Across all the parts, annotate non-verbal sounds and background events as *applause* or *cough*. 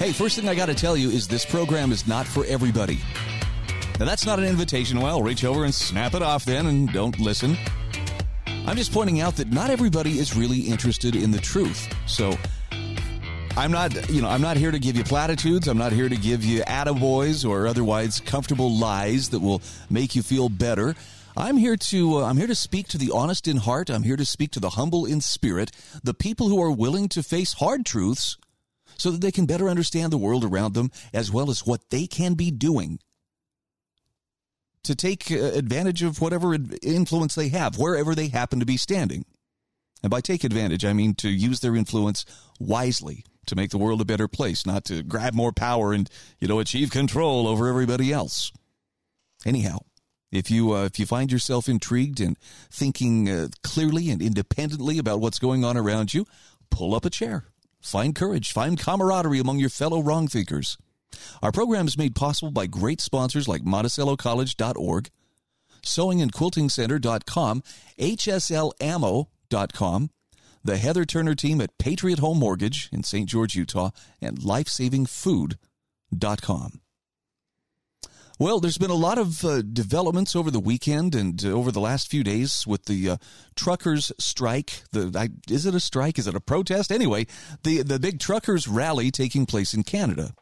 Hey, first thing I got to tell you is this program is not for everybody. Now, that's not an invitation. Well, reach over and snap it off then and don't listen. I'm just pointing out that not everybody is really interested in the truth. So, I'm not, you know, I'm not here to give you platitudes. I'm not here to give you attaboys or otherwise comfortable lies that will make you feel better. I'm here to uh, I'm here to speak to the honest in heart. I'm here to speak to the humble in spirit, the people who are willing to face hard truths so that they can better understand the world around them as well as what they can be doing to take uh, advantage of whatever influence they have wherever they happen to be standing. And by take advantage, I mean to use their influence wisely to make the world a better place, not to grab more power and, you know, achieve control over everybody else. Anyhow, if you uh, if you find yourself intrigued and thinking uh, clearly and independently about what's going on around you, pull up a chair Find courage, find camaraderie among your fellow wrong thinkers. Our program is made possible by great sponsors like MonticelloCollege.org, SewingAndQuiltingCenter.com, HSLAmmo.com, the Heather Turner team at Patriot Home Mortgage in St. George, Utah, and LifesavingFood.com. Well, there's been a lot of uh, developments over the weekend and uh, over the last few days with the uh, truckers' strike. The I, is it a strike? Is it a protest? Anyway, the the big truckers' rally taking place in Canada.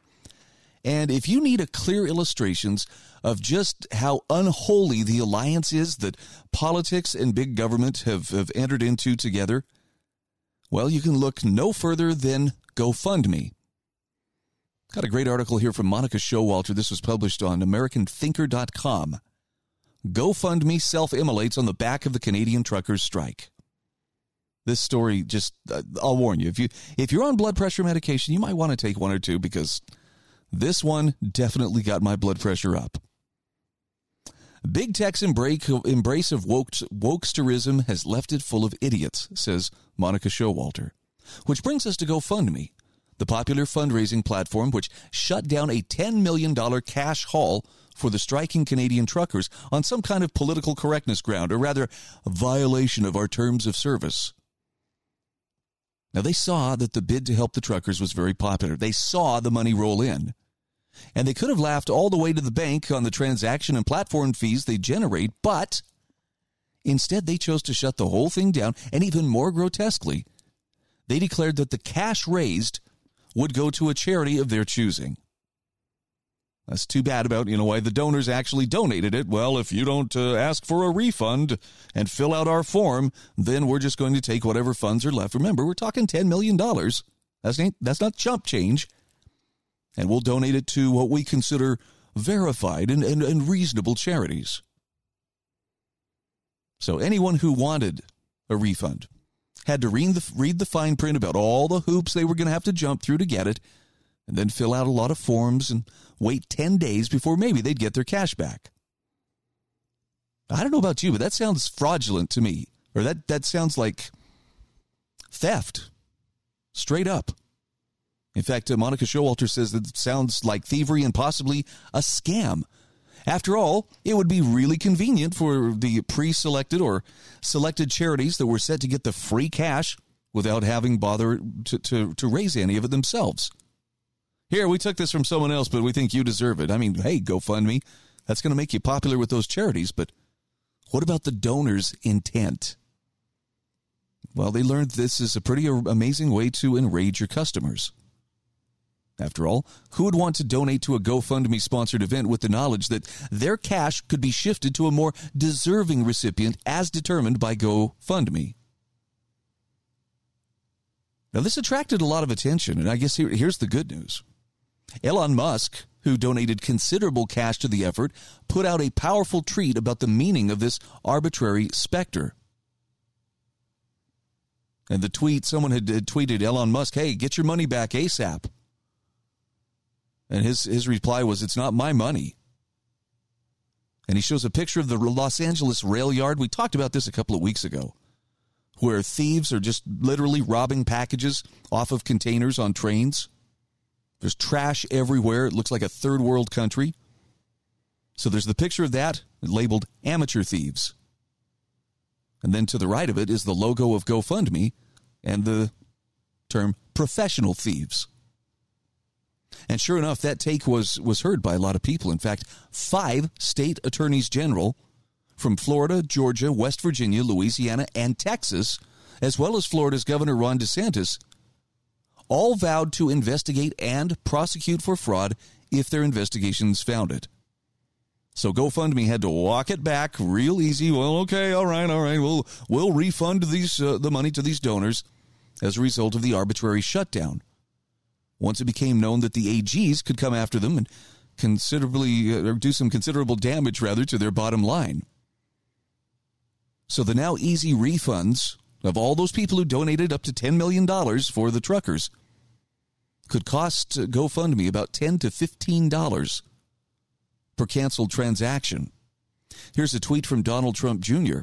And if you need a clear illustrations of just how unholy the alliance is that politics and big government have, have entered into together, well, you can look no further than GoFundMe. Got a great article here from Monica Showalter. This was published on AmericanThinker.com. GoFundMe self immolates on the back of the Canadian truckers' strike. This story just, uh, I'll warn you, if, you, if you're on blood pressure medication, you might want to take one or two because this one definitely got my blood pressure up. Big Tech's embrace of woke, wokesterism has left it full of idiots, says Monica Showalter. Which brings us to GoFundMe the popular fundraising platform which shut down a $10 million cash haul for the striking Canadian truckers on some kind of political correctness ground, or rather, violation of our terms of service. Now, they saw that the bid to help the truckers was very popular. They saw the money roll in. And they could have laughed all the way to the bank on the transaction and platform fees they generate, but instead they chose to shut the whole thing down, and even more grotesquely, they declared that the cash raised would go to a charity of their choosing. That's too bad about, you know, why the donors actually donated it. Well, if you don't uh, ask for a refund and fill out our form, then we're just going to take whatever funds are left. Remember, we're talking $10 million. That's, ain't, that's not chump change. And we'll donate it to what we consider verified and, and, and reasonable charities. So anyone who wanted a refund had to read the, read the fine print about all the hoops they were going to have to jump through to get it, and then fill out a lot of forms and wait 10 days before maybe they'd get their cash back. I don't know about you, but that sounds fraudulent to me. Or that, that sounds like theft. Straight up. In fact, uh, Monica Showalter says that it sounds like thievery and possibly a scam. After all, it would be really convenient for the pre selected or selected charities that were set to get the free cash without having bother to, to, to raise any of it themselves. Here, we took this from someone else, but we think you deserve it. I mean, hey, GoFundMe. That's going to make you popular with those charities, but what about the donor's intent? Well, they learned this is a pretty amazing way to enrage your customers. After all, who would want to donate to a GoFundMe sponsored event with the knowledge that their cash could be shifted to a more deserving recipient as determined by GoFundMe? Now, this attracted a lot of attention, and I guess here, here's the good news. Elon Musk, who donated considerable cash to the effort, put out a powerful tweet about the meaning of this arbitrary specter. And the tweet, someone had tweeted Elon Musk, hey, get your money back ASAP. And his, his reply was, It's not my money. And he shows a picture of the Los Angeles rail yard. We talked about this a couple of weeks ago, where thieves are just literally robbing packages off of containers on trains. There's trash everywhere. It looks like a third world country. So there's the picture of that labeled amateur thieves. And then to the right of it is the logo of GoFundMe and the term professional thieves. And sure enough, that take was, was heard by a lot of people. In fact, five state attorneys general from Florida, Georgia, West Virginia, Louisiana, and Texas, as well as Florida's Governor Ron DeSantis, all vowed to investigate and prosecute for fraud if their investigations found it. So GoFundMe had to walk it back real easy. Well, okay, all right, all right. We'll we'll refund these uh, the money to these donors as a result of the arbitrary shutdown. Once it became known that the AGs could come after them and considerably uh, or do some considerable damage rather to their bottom line. So the now easy refunds of all those people who donated up to $10 million for the truckers could cost GoFundMe about 10 to $15 per canceled transaction. Here's a tweet from Donald Trump Jr.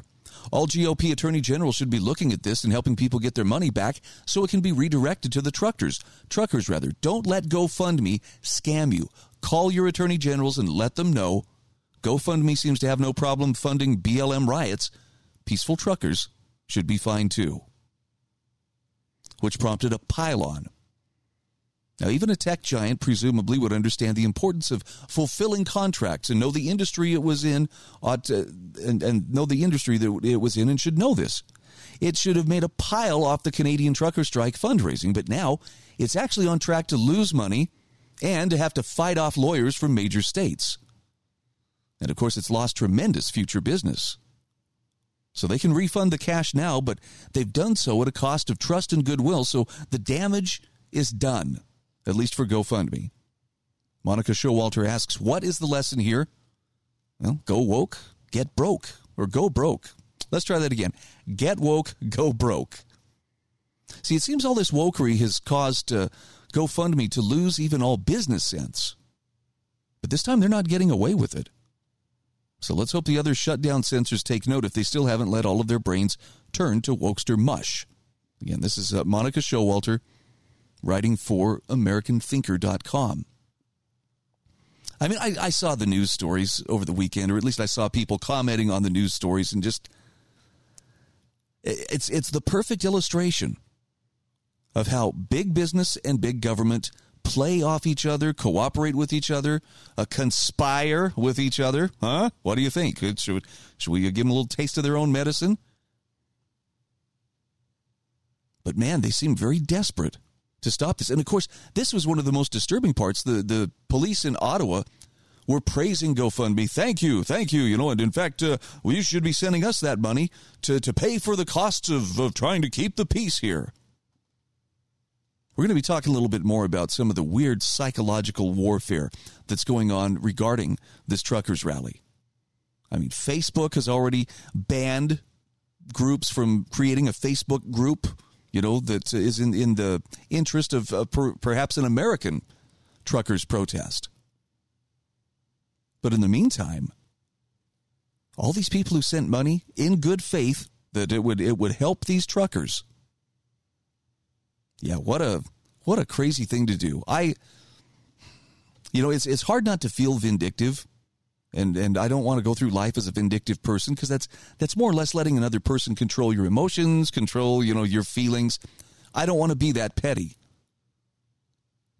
All GOP attorney generals should be looking at this and helping people get their money back so it can be redirected to the truckers. Truckers, rather. Don't let GoFundMe scam you. Call your attorney generals and let them know. GoFundMe seems to have no problem funding BLM riots. Peaceful truckers should be fine too. Which prompted a pile-on now, even a tech giant presumably would understand the importance of fulfilling contracts and know the industry it was in, ought to, and, and know the industry that it was in, and should know this. It should have made a pile off the Canadian trucker strike fundraising, but now it's actually on track to lose money and to have to fight off lawyers from major states. And of course, it's lost tremendous future business. So they can refund the cash now, but they've done so at a cost of trust and goodwill, so the damage is done at least for GoFundMe. Monica Showalter asks, What is the lesson here? Well, go woke, get broke, or go broke. Let's try that again. Get woke, go broke. See, it seems all this wokery has caused uh, GoFundMe to lose even all business sense. But this time they're not getting away with it. So let's hope the other shutdown censors take note if they still haven't let all of their brains turn to wokester mush. Again, this is uh, Monica Showalter writing for AmericanThinker.com. I mean, I, I, saw the news stories over the weekend, or at least I saw people commenting on the news stories, and just it's it's the perfect illustration of how big business and big government play off each other, cooperate with each other, uh, conspire with each other. Huh? What do you think? Should, should we give them a little taste of their own medicine? But man, they seem very desperate to stop this. And of course, this was one of the most disturbing parts. The the police in Ottawa were praising GoFundMe. Thank you, thank you. You know, and in fact, uh, well, you should be sending us that money to to pay for the costs of, of trying to keep the peace here. We're going to be talking a little bit more about some of the weird psychological warfare that's going on regarding this truckers rally. I mean, Facebook has already banned groups from creating a Facebook group you know, that is in, in the interest of uh, per, perhaps an American truckers' protest. But in the meantime, all these people who sent money in good faith that it would it would help these truckers. Yeah, what a what a crazy thing to do. I you know, it's it's hard not to feel vindictive and and I don't want to go through life as a vindictive person because that's that's more or less letting another person control your emotions, control you know your feelings. I don't want to be that petty,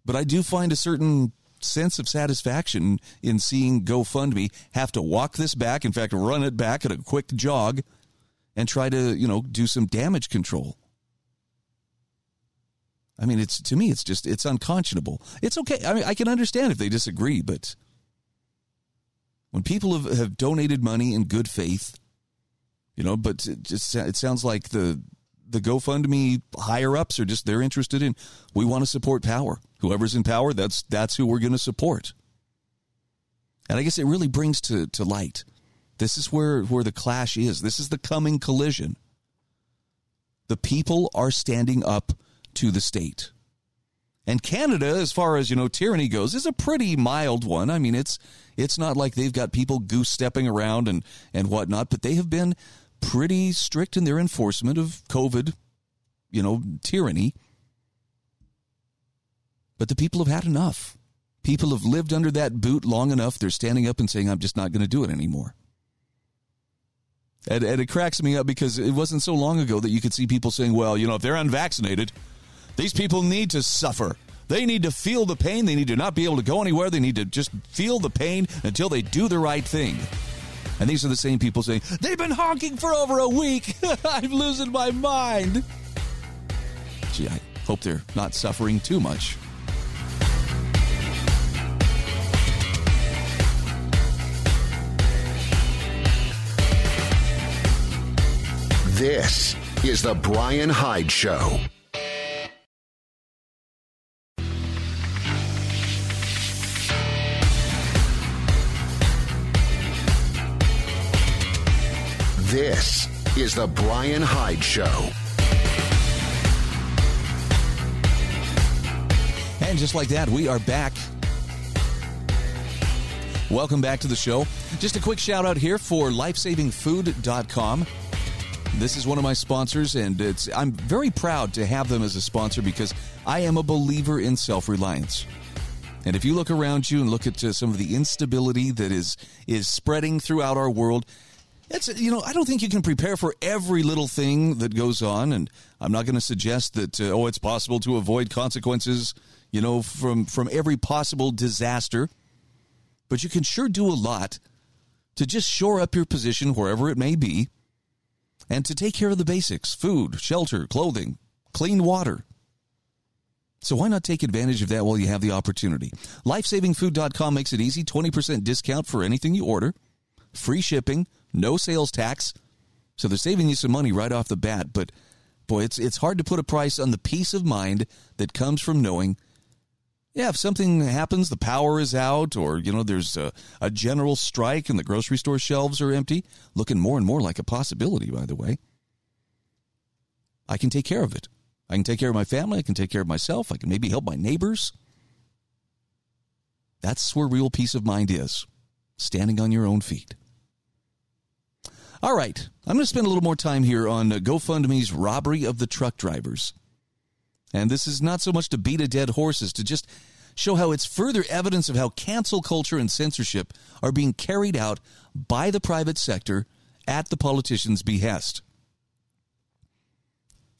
but I do find a certain sense of satisfaction in seeing GoFundMe have to walk this back. In fact, run it back at a quick jog and try to you know do some damage control. I mean, it's to me, it's just it's unconscionable. It's okay. I mean, I can understand if they disagree, but when people have, have donated money in good faith, you know, but it just it sounds like the the GoFundMe higher ups are just they're interested in we want to support power. Whoever's in power, that's that's who we're going to support. And I guess it really brings to to light. This is where where the clash is. This is the coming collision. The people are standing up to the state. And Canada, as far as you know, tyranny goes, is a pretty mild one. I mean, it's it's not like they've got people goose stepping around and and whatnot, but they have been pretty strict in their enforcement of COVID, you know, tyranny. But the people have had enough. People have lived under that boot long enough. They're standing up and saying, "I'm just not going to do it anymore." And, and it cracks me up because it wasn't so long ago that you could see people saying, "Well, you know, if they're unvaccinated." These people need to suffer. They need to feel the pain. They need to not be able to go anywhere. They need to just feel the pain until they do the right thing. And these are the same people saying, they've been honking for over a week. *laughs* I'm losing my mind. Gee, I hope they're not suffering too much. This is the Brian Hyde Show. This is the Brian Hyde Show. And just like that, we are back. Welcome back to the show. Just a quick shout out here for lifesavingfood.com. This is one of my sponsors, and it's I'm very proud to have them as a sponsor because I am a believer in self reliance. And if you look around you and look at uh, some of the instability that is is spreading throughout our world, it's you know I don't think you can prepare for every little thing that goes on, and I'm not going to suggest that uh, oh it's possible to avoid consequences, you know from from every possible disaster, but you can sure do a lot to just shore up your position wherever it may be, and to take care of the basics: food, shelter, clothing, clean water. So why not take advantage of that while you have the opportunity? LifesavingFood.com makes it easy, 20% discount for anything you order, free shipping no sales tax. So they're saving you some money right off the bat. But boy, it's it's hard to put a price on the peace of mind that comes from knowing. Yeah, if something happens, the power is out, or you know, there's a, a general strike and the grocery store shelves are empty, looking more and more like a possibility. By the way, I can take care of it. I can take care of my family. I can take care of myself. I can maybe help my neighbors. That's where real peace of mind is standing on your own feet. All right. I'm going to spend a little more time here on uh, GoFundMe's robbery of the truck drivers. And this is not so much to beat a dead horse as to just show how it's further evidence of how cancel culture and censorship are being carried out by the private sector at the politicians' behest.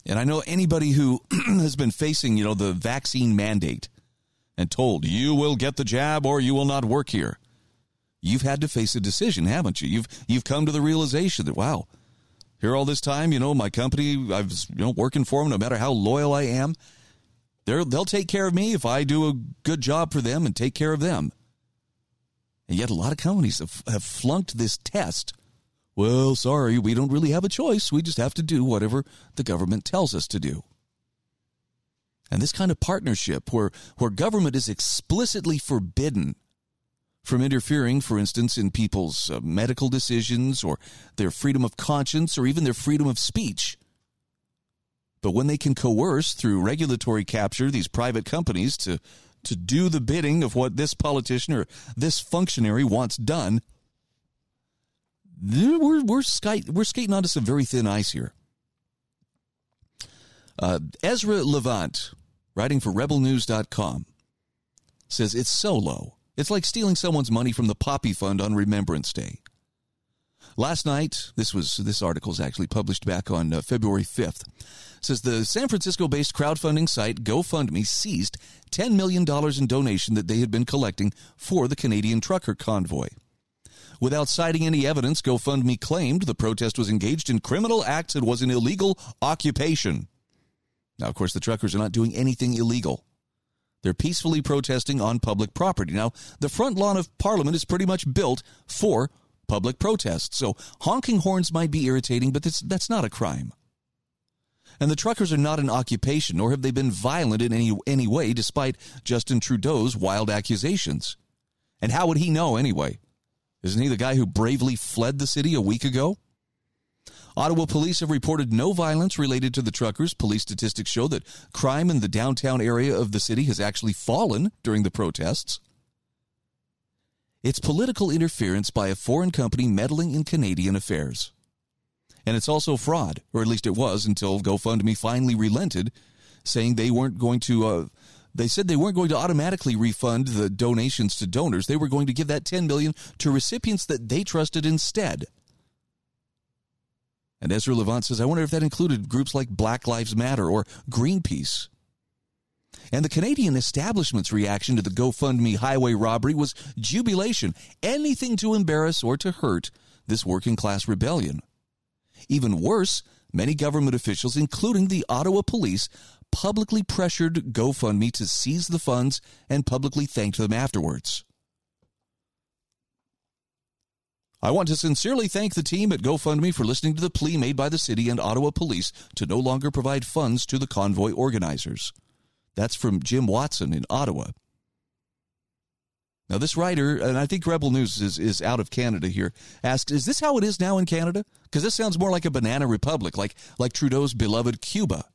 And I know anybody who *clears throat* has been facing, you know, the vaccine mandate and told you will get the jab or you will not work here you've had to face a decision, haven't you? You've you've come to the realization that wow, here all this time, you know, my company, I've you know working for them, no matter how loyal I am, they're they'll take care of me if I do a good job for them and take care of them. And yet, a lot of companies have, have flunked this test. Well, sorry, we don't really have a choice. We just have to do whatever the government tells us to do. And this kind of partnership where, where government is explicitly forbidden from interfering, for instance, in people's uh, medical decisions or their freedom of conscience or even their freedom of speech. But when they can coerce through regulatory capture these private companies to, to do the bidding of what this politician or this functionary wants done, we're, we're, skate, we're skating onto some very thin ice here. Uh, Ezra Levant, writing for rebelnews.com, says it's so low it's like stealing someone's money from the Poppy Fund on Remembrance Day. Last night, this was this article is actually published back on uh, February 5th. Says the San Francisco-based crowdfunding site GoFundMe seized $10 million in donation that they had been collecting for the Canadian trucker convoy. Without citing any evidence, GoFundMe claimed the protest was engaged in criminal acts and was an illegal occupation. Now, of course, the truckers are not doing anything illegal. They're peacefully protesting on public property. Now, the front lawn of Parliament is pretty much built for public protests, so honking horns might be irritating, but that's, that's not a crime. And the truckers are not an occupation, nor have they been violent in any, any way, despite Justin Trudeau's wild accusations. And how would he know anyway? Isn't he the guy who bravely fled the city a week ago? Ottawa police have reported no violence related to the truckers. Police statistics show that crime in the downtown area of the city has actually fallen during the protests. It's political interference by a foreign company meddling in Canadian affairs. And it's also fraud, or at least it was until GoFundMe finally relented, saying they weren't going to. Uh, they said they weren't going to automatically refund the donations to donors. They were going to give that 10 million to recipients that they trusted instead. And Ezra Levant says, I wonder if that included groups like Black Lives Matter or Greenpeace. And the Canadian establishment's reaction to the GoFundMe highway robbery was jubilation, anything to embarrass or to hurt this working class rebellion. Even worse, many government officials, including the Ottawa police, publicly pressured GoFundMe to seize the funds and publicly thanked them afterwards. I want to sincerely thank the team at GoFundMe for listening to the plea made by the city and Ottawa police to no longer provide funds to the convoy organizers. That's from Jim Watson in Ottawa. Now, this writer, and I think Rebel News is, is out of Canada here, asks, Is this how it is now in Canada? Because this sounds more like a banana republic, like, like Trudeau's beloved Cuba.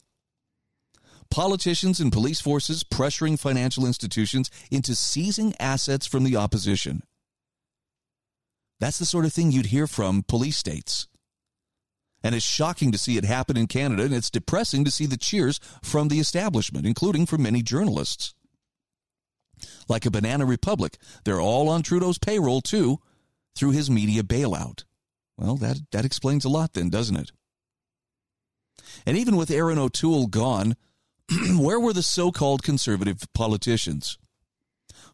Politicians and police forces pressuring financial institutions into seizing assets from the opposition. That's the sort of thing you'd hear from police states. And it's shocking to see it happen in Canada, and it's depressing to see the cheers from the establishment, including from many journalists. Like a banana republic, they're all on Trudeau's payroll, too, through his media bailout. Well, that, that explains a lot, then, doesn't it? And even with Erin O'Toole gone, *clears throat* where were the so called conservative politicians?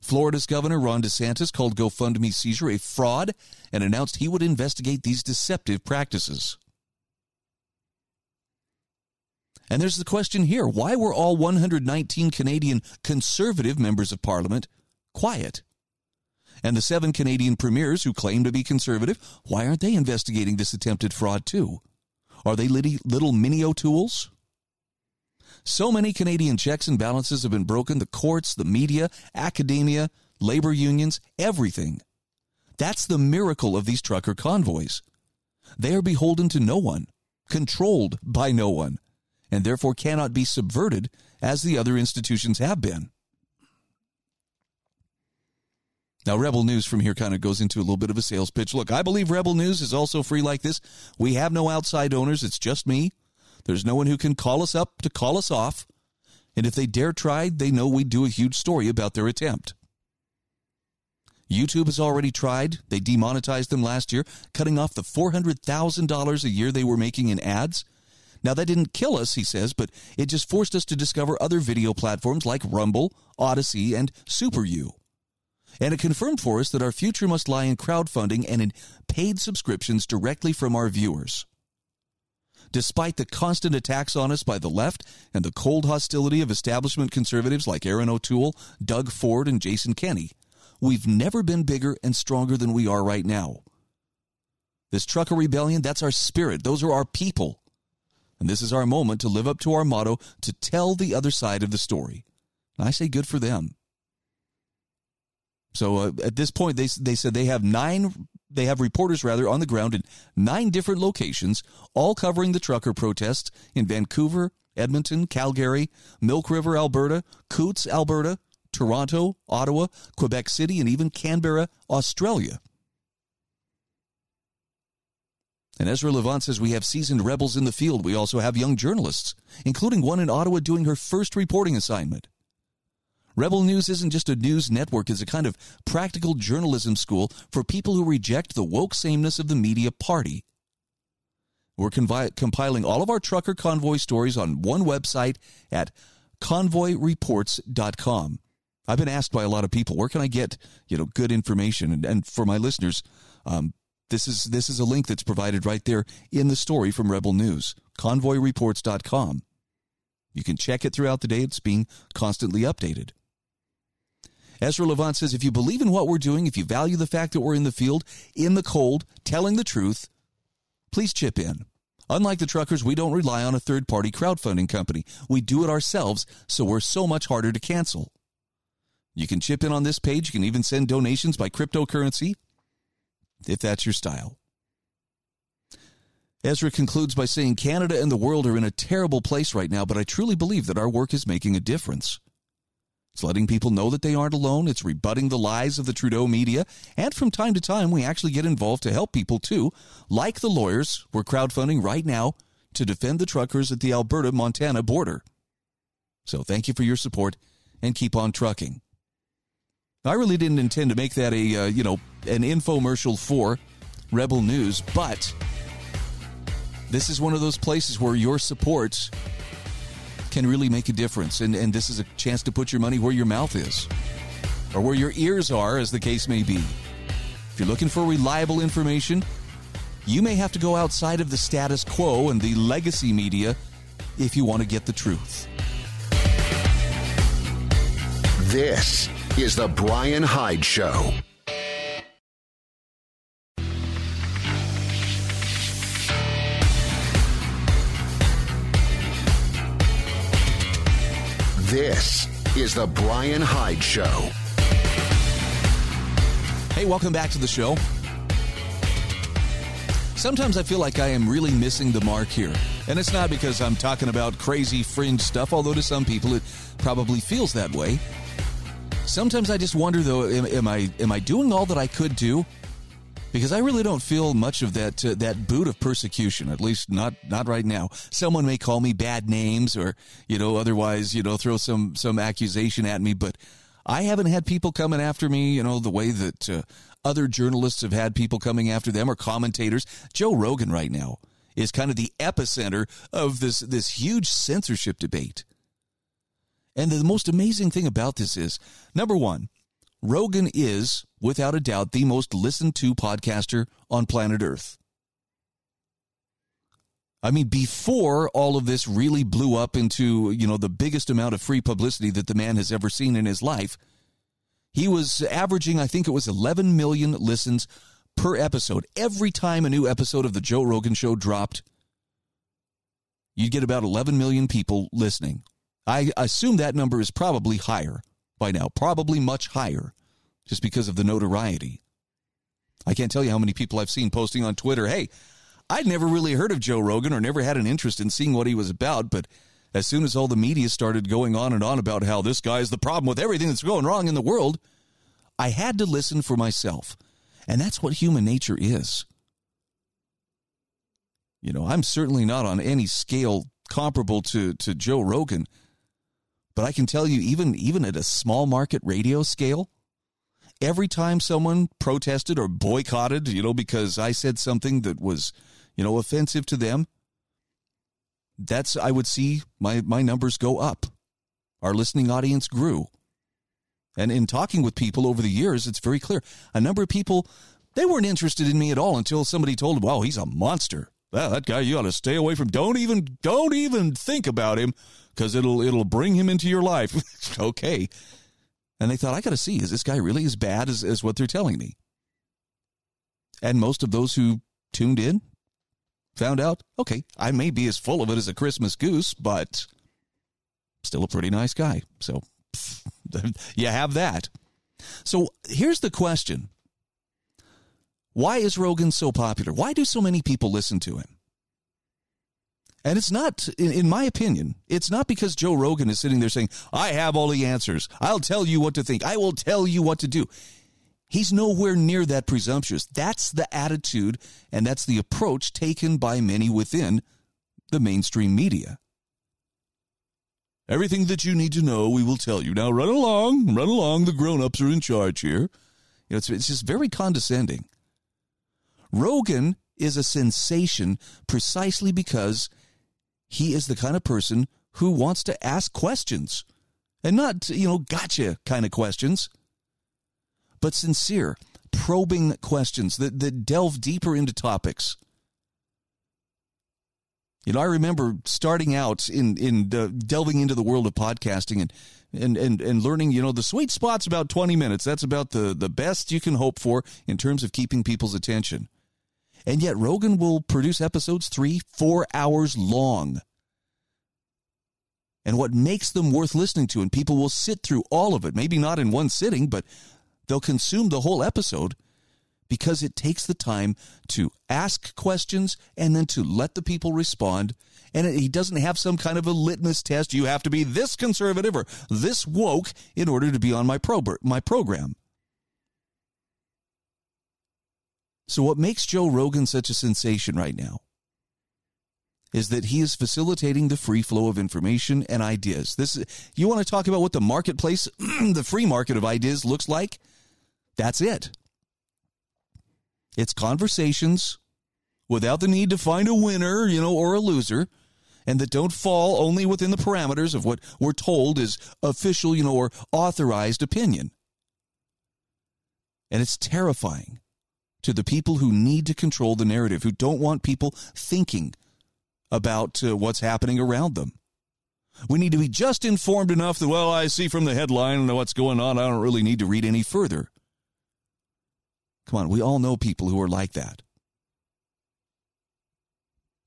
Florida's Governor Ron DeSantis called GoFundMe seizure a fraud and announced he would investigate these deceptive practices. And there's the question here why were all 119 Canadian conservative members of parliament quiet? And the seven Canadian premiers who claim to be conservative, why aren't they investigating this attempted fraud too? Are they little mini O'Tooles? So many Canadian checks and balances have been broken the courts, the media, academia, labor unions, everything. That's the miracle of these trucker convoys. They are beholden to no one, controlled by no one, and therefore cannot be subverted as the other institutions have been. Now, Rebel News from here kind of goes into a little bit of a sales pitch. Look, I believe Rebel News is also free like this. We have no outside owners, it's just me. There's no one who can call us up to call us off. And if they dare try, they know we'd do a huge story about their attempt. YouTube has already tried. They demonetized them last year, cutting off the $400,000 a year they were making in ads. Now, that didn't kill us, he says, but it just forced us to discover other video platforms like Rumble, Odysee, and SuperU. And it confirmed for us that our future must lie in crowdfunding and in paid subscriptions directly from our viewers. Despite the constant attacks on us by the left and the cold hostility of establishment conservatives like Erin O'Toole, Doug Ford, and Jason Kenney, we've never been bigger and stronger than we are right now. This trucker rebellion, that's our spirit. Those are our people. And this is our moment to live up to our motto to tell the other side of the story. And I say good for them. So uh, at this point, they, they said they have nine they have reporters rather on the ground in nine different locations, all covering the trucker protests in Vancouver, Edmonton, Calgary, Milk River, Alberta, Coutts, Alberta, Toronto, Ottawa, Quebec City, and even Canberra, Australia. And Ezra Levant says we have seasoned rebels in the field. We also have young journalists, including one in Ottawa doing her first reporting assignment. Rebel News isn't just a news network, it's a kind of practical journalism school for people who reject the woke sameness of the media party. We're convi- compiling all of our trucker convoy stories on one website at convoyreports.com. I've been asked by a lot of people, where can I get you know good information? And, and for my listeners, um, this is this is a link that's provided right there in the story from Rebel News, convoyreports.com. You can check it throughout the day. It's being constantly updated. Ezra Levant says if you believe in what we're doing, if you value the fact that we're in the field, in the cold, telling the truth, please chip in. Unlike the truckers, we don't rely on a third party crowdfunding company. We do it ourselves, so we're so much harder to cancel. You can chip in on this page. You can even send donations by cryptocurrency if that's your style. Ezra concludes by saying Canada and the world are in a terrible place right now, but I truly believe that our work is making a difference. It's letting people know that they aren't alone. It's rebutting the lies of the Trudeau media. And from time to time, we actually get involved to help people too, like the lawyers we're crowdfunding right now to defend the truckers at the Alberta Montana border. So thank you for your support and keep on trucking. I really didn't intend to make that a, uh, you know, an infomercial for Rebel News, but this is one of those places where your support can really make a difference. And, and this is a chance to put your money where your mouth is or where your ears are, as the case may be. If you're looking for reliable information, you may have to go outside of the status quo and the legacy media if you want to get the truth. This is The Brian Hyde Show. This is The Brian Hyde Show. Hey, welcome back to the show. Sometimes I feel like I am really missing the mark here. And it's not because I'm talking about crazy fringe stuff, although to some people it probably feels that way. Sometimes I just wonder though, am, am I am I doing all that I could do? Because I really don't feel much of that uh, that boot of persecution. At least not not right now. Someone may call me bad names, or you know, otherwise, you know, throw some some accusation at me. But I haven't had people coming after me, you know, the way that uh, other journalists have had people coming after them or commentators. Joe Rogan right now is kind of the epicenter of this this huge censorship debate. And the most amazing thing about this is number one, Rogan is, without a doubt, the most listened to podcaster on planet Earth. I mean, before all of this really blew up into, you know, the biggest amount of free publicity that the man has ever seen in his life, he was averaging, I think it was 11 million listens per episode. Every time a new episode of The Joe Rogan Show dropped, you'd get about 11 million people listening. I assume that number is probably higher by now, probably much higher, just because of the notoriety. I can't tell you how many people I've seen posting on Twitter, hey, I'd never really heard of Joe Rogan or never had an interest in seeing what he was about, but as soon as all the media started going on and on about how this guy is the problem with everything that's going wrong in the world, I had to listen for myself. And that's what human nature is. You know, I'm certainly not on any scale comparable to, to Joe Rogan, but I can tell you, even even at a small market radio scale, every time someone protested or boycotted, you know, because I said something that was, you know, offensive to them, that's I would see my my numbers go up. Our listening audience grew. And in talking with people over the years, it's very clear. A number of people they weren't interested in me at all until somebody told them, "Wow, he's a monster." Well, that guy you ought to stay away from. Don't even don't even think about him because it'll it'll bring him into your life. *laughs* okay. And they thought, I got to see, is this guy really as bad as, as what they're telling me? And most of those who tuned in found out, okay, I may be as full of it as a Christmas goose, but still a pretty nice guy. So *laughs* you have that. So here's the question Why is Rogan so popular? Why do so many people listen to him? And it's not, in, my opinion, it's not because Joe Rogan is sitting there saying, I have all the answers. I'll tell you what to think. I will tell you what to do. He's nowhere near that presumptuous. That's the attitude and that's the approach taken by many within the mainstream media. Everything that you need to know, we will tell you. Now run along, run along. The grown ups are in charge here. You know, it's, it's just very condescending. Rogan is a sensation precisely because he is the kind of person who wants to ask questions and not, you know, gotcha kind of questions, but sincere, probing questions that, that delve deeper into topics. You know, I remember starting out in in delving into the world of podcasting and and and and learning. You know, the sweet spot's about twenty minutes. That's about the the best you can hope for in terms of keeping people's attention. And yet, Rogan will produce episodes three, four hours long. And what makes them worth listening to, and people will sit through all of it, maybe not in one sitting, but they'll consume the whole episode because it takes the time to ask questions and then to let the people respond. And he doesn't have some kind of a litmus test. You have to be this conservative or this woke in order to be on my, pro- my program. So, what makes Joe Rogan such a sensation right now is that he is facilitating the free flow of information and ideas. This you want to talk about what the marketplace, *clears throat* the free market of ideas looks like? That's it. It's conversations without the need to find a winner, you know, or a loser, and that don't fall only within the parameters of what we're told is official, you know, or authorized opinion. And it's terrifying to the people who need to control the narrative, who don't want people thinking about uh, what's happening around them. We need to be just informed enough that, well, I see from the headline and what's going on. I don't really need to read any further. Come on, we all know people who are like that.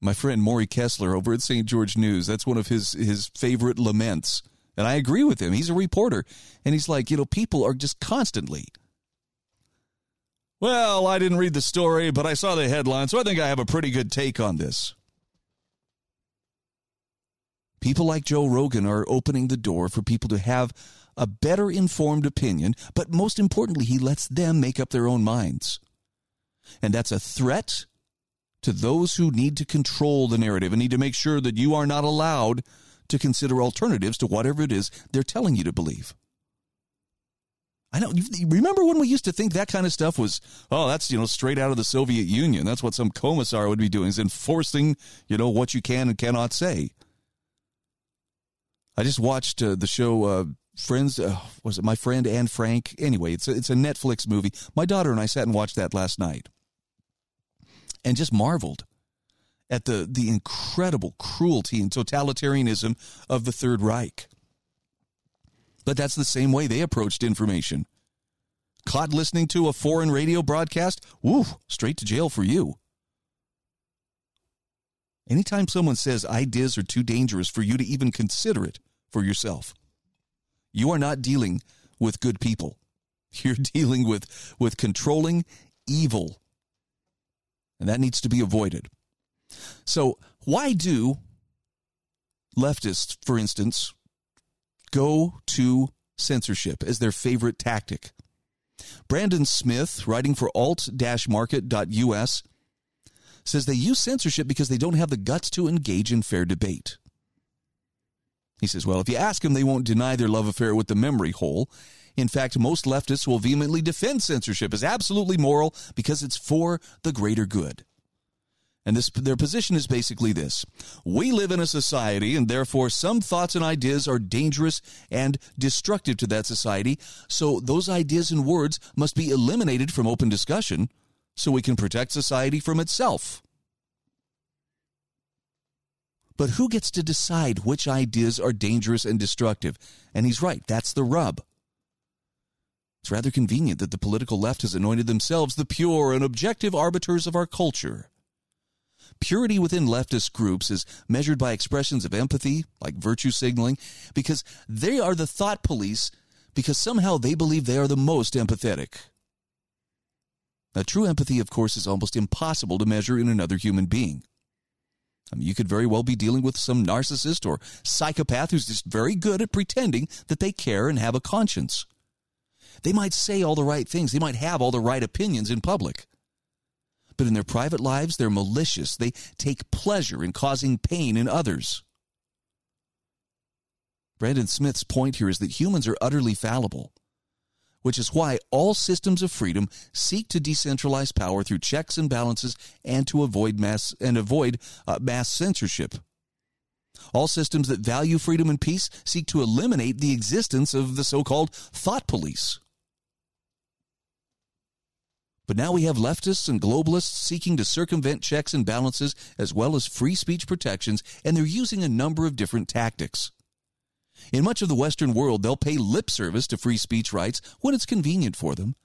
My friend Mori Kessler over at St. George News, that's one of his, his favorite laments. And I agree with him. He's a reporter. And he's like, you know, people are just constantly. Well, I didn't read the story, but I saw the headline, so I think I have a pretty good take on this. People like Joe Rogan are opening the door for people to have a better informed opinion, but most importantly, he lets them make up their own minds. And that's a threat to those who need to control the narrative and need to make sure that you are not allowed to consider alternatives to whatever it is they're telling you to believe. I know. Remember when we used to think that kind of stuff was, oh, that's you know straight out of the Soviet Union. That's what some commissar would be doing, is enforcing you know what you can and cannot say. I just watched uh, the show uh, Friends. Uh, was it My Friend Anne Frank? Anyway, it's a, it's a Netflix movie. My daughter and I sat and watched that last night, and just marveled at the the incredible cruelty and totalitarianism of the Third Reich. But that's the same way they approached information. Caught listening to a foreign radio broadcast? Woo, straight to jail for you. Anytime someone says ideas are too dangerous for you to even consider it for yourself, you are not dealing with good people. *laughs* You're dealing with, with controlling evil. And that needs to be avoided. So, why do leftists, for instance, go to censorship as their favorite tactic? Brandon Smith, writing for alt-market.us, says they use censorship because they don't have the guts to engage in fair debate. He says, well, if you ask them, they won't deny their love affair with the memory hole. In fact, most leftists will vehemently defend censorship as absolutely moral because it's for the greater good. And this, their position is basically this. We live in a society, and therefore some thoughts and ideas are dangerous and destructive to that society. So those ideas and words must be eliminated from open discussion so we can protect society from itself. But who gets to decide which ideas are dangerous and destructive? And he's right, that's the rub. It's rather convenient that the political left has anointed themselves the pure and objective arbiters of our culture. Purity within leftist groups is measured by expressions of empathy, like virtue signaling, because they are the thought police, because somehow they believe they are the most empathetic. Now, true empathy, of course, is almost impossible to measure in another human being. I mean, you could very well be dealing with some narcissist or psychopath who's just very good at pretending that they care and have a conscience. They might say all the right things, they might have all the right opinions in public. But in their private lives, they're malicious. They take pleasure in causing pain in others. Brandon Smith's point here is that humans are utterly fallible which is why all systems of freedom seek to decentralize power through checks and balances and to avoid mass and avoid uh, mass censorship. All systems that value freedom and peace seek to eliminate the existence of the so-called thought police. But now we have leftists and globalists seeking to circumvent checks and balances as well as free speech protections, and they're using a number of different tactics. In much of the Western world, they'll pay lip service to free speech rights when it's convenient for them.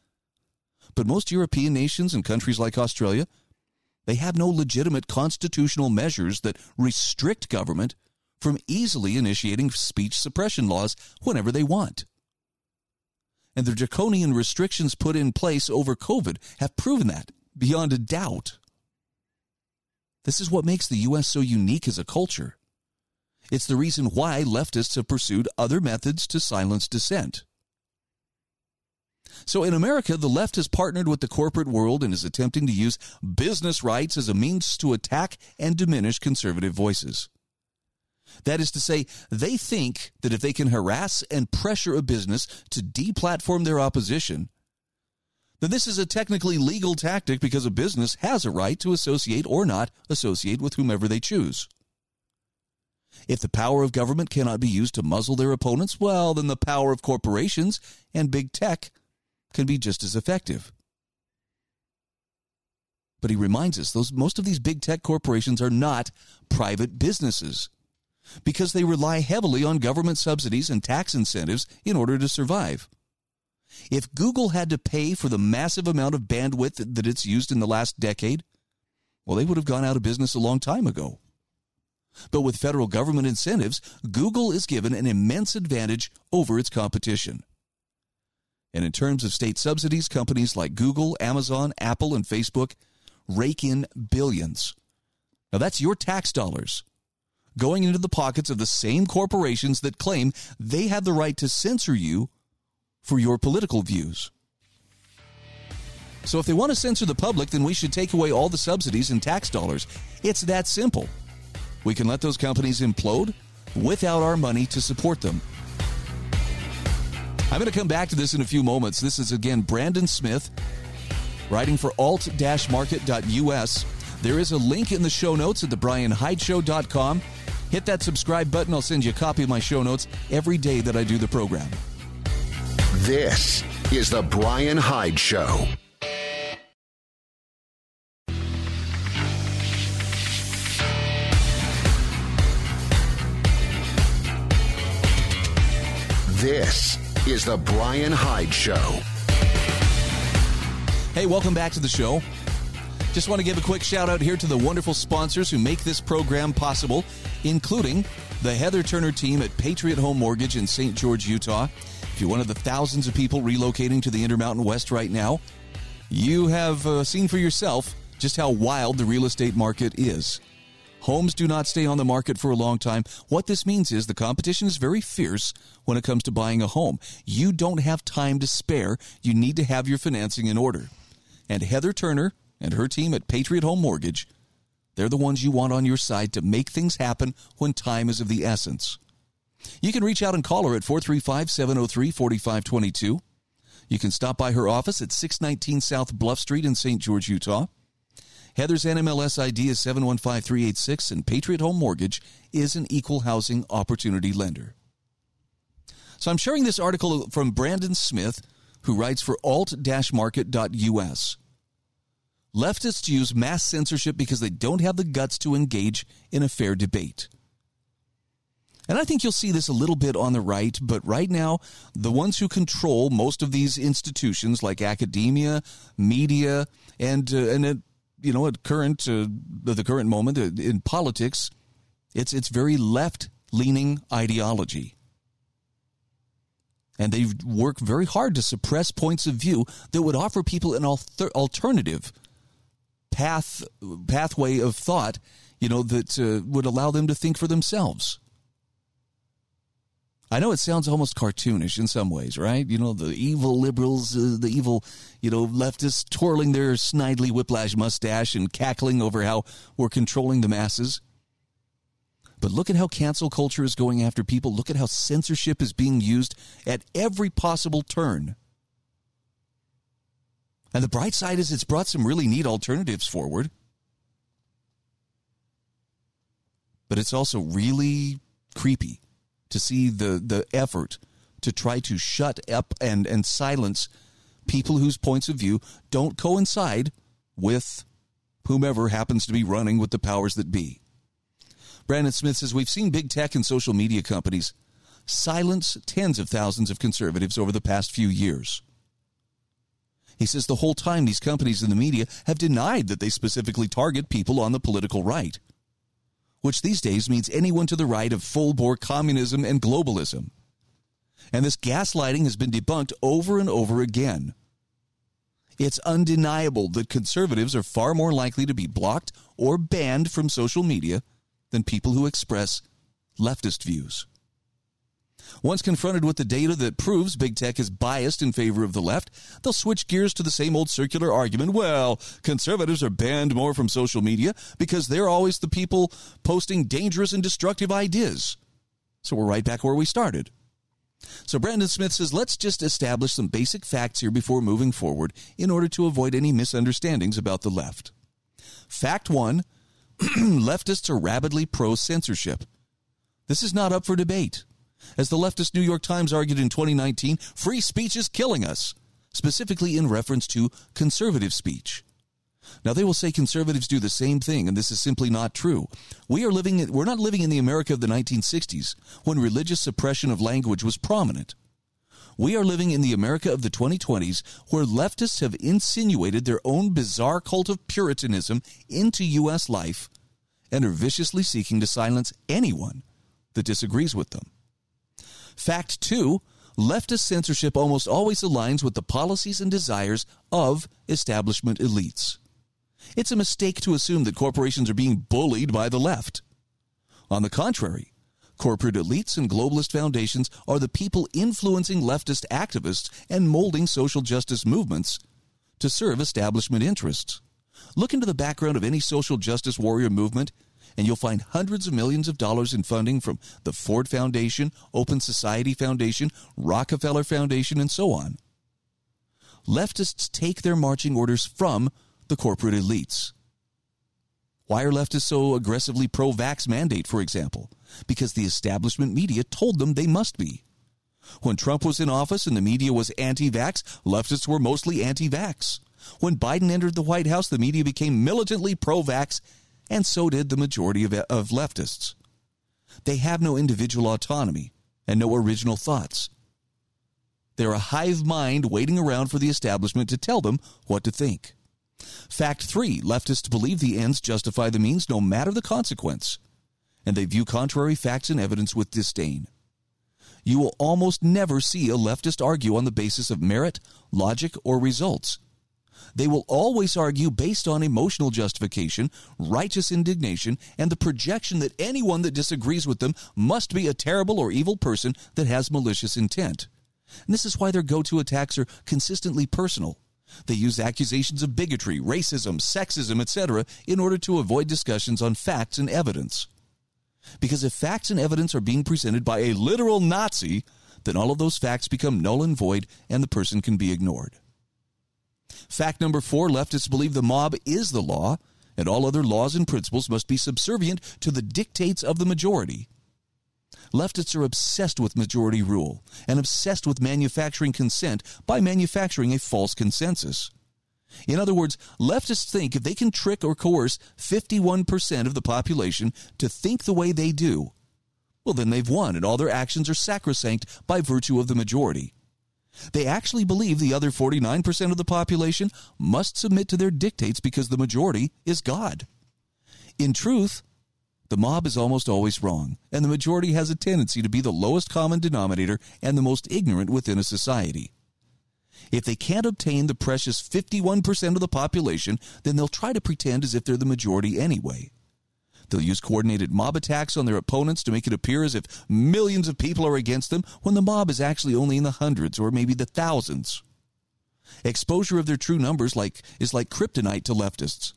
But most European nations and countries like Australia, they have no legitimate constitutional measures that restrict government from easily initiating speech suppression laws whenever they want. And the draconian restrictions put in place over COVID have proven that beyond a doubt. This is what makes the U.S. so unique as a culture. It's the reason why leftists have pursued other methods to silence dissent. So in America, the left has partnered with the corporate world and is attempting to use business rights as a means to attack and diminish conservative voices. That is to say, they think that if they can harass and pressure a business to deplatform their opposition, then this is a technically legal tactic because a business has a right to associate or not associate with whomever they choose. If the power of government cannot be used to muzzle their opponents, well, then the power of corporations and big tech can be just as effective. But he reminds us those most of these big tech corporations are not private businesses because they rely heavily on government subsidies and tax incentives in order to survive. If Google had to pay for the massive amount of bandwidth that it's used in the last decade, well, they would have gone out of business a long time ago. But with federal government incentives, Google is given an immense advantage over its competition. And in terms of state subsidies, companies like Google, Amazon, Apple, and Facebook rake in billions. Now, that's your tax dollars going into the pockets of the same corporations that claim they have the right to censor you for your political views. So, if they want to censor the public, then we should take away all the subsidies and tax dollars. It's that simple. We can let those companies implode without our money to support them. I'm going to come back to this in a few moments. This is again Brandon Smith writing for alt-market.us. There is a link in the show notes at thebrianhydeshow.com. Hit that subscribe button. I'll send you a copy of my show notes every day that I do the program. This is the Brian Hyde Show. This is the Brian Hyde Show. Hey, welcome back to the show. Just want to give a quick shout out here to the wonderful sponsors who make this program possible, including the Heather Turner team at Patriot Home Mortgage in St. George, Utah. If you're one of the thousands of people relocating to the Intermountain West right now, you have uh, seen for yourself just how wild the real estate market is. Homes do not stay on the market for a long time. What this means is the competition is very fierce when it comes to buying a home. You don't have time to spare. You need to have your financing in order. And Heather Turner and her team at Patriot Home Mortgage, they're the ones you want on your side to make things happen when time is of the essence. You can reach out and call her at 435 703 4522. You can stop by her office at 619 South Bluff Street in St. George, Utah. Heather's NMLS ID is 715386, and Patriot Home Mortgage is an equal housing opportunity lender. So I'm sharing this article from Brandon Smith, who writes for alt-market.us. Leftists use mass censorship because they don't have the guts to engage in a fair debate. And I think you'll see this a little bit on the right, but right now, the ones who control most of these institutions like academia, media, and, uh, and uh, you know, at current uh, the current moment uh, in politics, it's it's very left leaning ideology, and they work very hard to suppress points of view that would offer people an alter- alternative path pathway of thought, you know, that uh, would allow them to think for themselves. I know it sounds almost cartoonish in some ways, right? You know, the evil liberals, uh, the evil, you know, leftists twirling their snidely whiplash mustache and cackling over how we're controlling the masses. But look at how cancel culture is going after people. Look at how censorship is being used at every possible turn. And the bright side is it's brought some really neat alternatives forward. But it's also really creepy to see the, the effort to try to shut up and, and silence people whose points of view don't coincide with whomever happens to be running with the powers that be. Brandon Smith says We've seen big tech and social media companies silence tens of thousands of conservatives over the past few years. He says the whole time these companies in the media have denied that they specifically target people on the political right which these days means anyone to the right of full bore communism and globalism. And this gaslighting has been debunked over and over again. It's undeniable that conservatives are far more likely to be blocked or banned from social media than people who express leftist views. Once confronted with the data that proves big tech is biased in favor of the left, they'll switch gears to the same old circular argument. Well, conservatives are banned more from social media because they're always the people posting dangerous and destructive ideas. So we're right back where we started. So Brandon Smith says, let's just establish some basic facts here before moving forward in order to avoid any misunderstandings about the left. Fact one *clears throat* leftists are rabidly pro censorship. This is not up for debate. As the leftist New York Times argued in 2019, free speech is killing us, specifically in reference to conservative speech. Now they will say conservatives do the same thing, and this is simply not true. We are living we're not living in the America of the 1960s when religious suppression of language was prominent. We are living in the America of the 2020s where leftists have insinuated their own bizarre cult of puritanism into US life and are viciously seeking to silence anyone that disagrees with them. Fact 2, leftist censorship almost always aligns with the policies and desires of establishment elites. It's a mistake to assume that corporations are being bullied by the left. On the contrary, corporate elites and globalist foundations are the people influencing leftist activists and molding social justice movements to serve establishment interests. Look into the background of any social justice warrior movement, and you'll find hundreds of millions of dollars in funding from the Ford Foundation, Open Society Foundation, Rockefeller Foundation, and so on. Leftists take their marching orders from the corporate elites. Why are leftists so aggressively pro vax mandate, for example? Because the establishment media told them they must be. When Trump was in office and the media was anti vax, leftists were mostly anti vax. When Biden entered the White House, the media became militantly pro vax, and so did the majority of, of leftists. They have no individual autonomy and no original thoughts. They're a hive mind waiting around for the establishment to tell them what to think. Fact three leftists believe the ends justify the means no matter the consequence, and they view contrary facts and evidence with disdain. You will almost never see a leftist argue on the basis of merit, logic, or results. They will always argue based on emotional justification, righteous indignation, and the projection that anyone that disagrees with them must be a terrible or evil person that has malicious intent. And this is why their go to attacks are consistently personal. They use accusations of bigotry, racism, sexism, etc. in order to avoid discussions on facts and evidence. Because if facts and evidence are being presented by a literal Nazi, then all of those facts become null and void and the person can be ignored. Fact number four leftists believe the mob is the law, and all other laws and principles must be subservient to the dictates of the majority. Leftists are obsessed with majority rule and obsessed with manufacturing consent by manufacturing a false consensus. In other words, leftists think if they can trick or coerce 51% of the population to think the way they do, well, then they've won and all their actions are sacrosanct by virtue of the majority. They actually believe the other 49% of the population must submit to their dictates because the majority is God. In truth, the mob is almost always wrong, and the majority has a tendency to be the lowest common denominator and the most ignorant within a society. If they can't obtain the precious 51% of the population, then they'll try to pretend as if they're the majority anyway. They'll use coordinated mob attacks on their opponents to make it appear as if millions of people are against them when the mob is actually only in the hundreds or maybe the thousands. Exposure of their true numbers like is like kryptonite to leftists.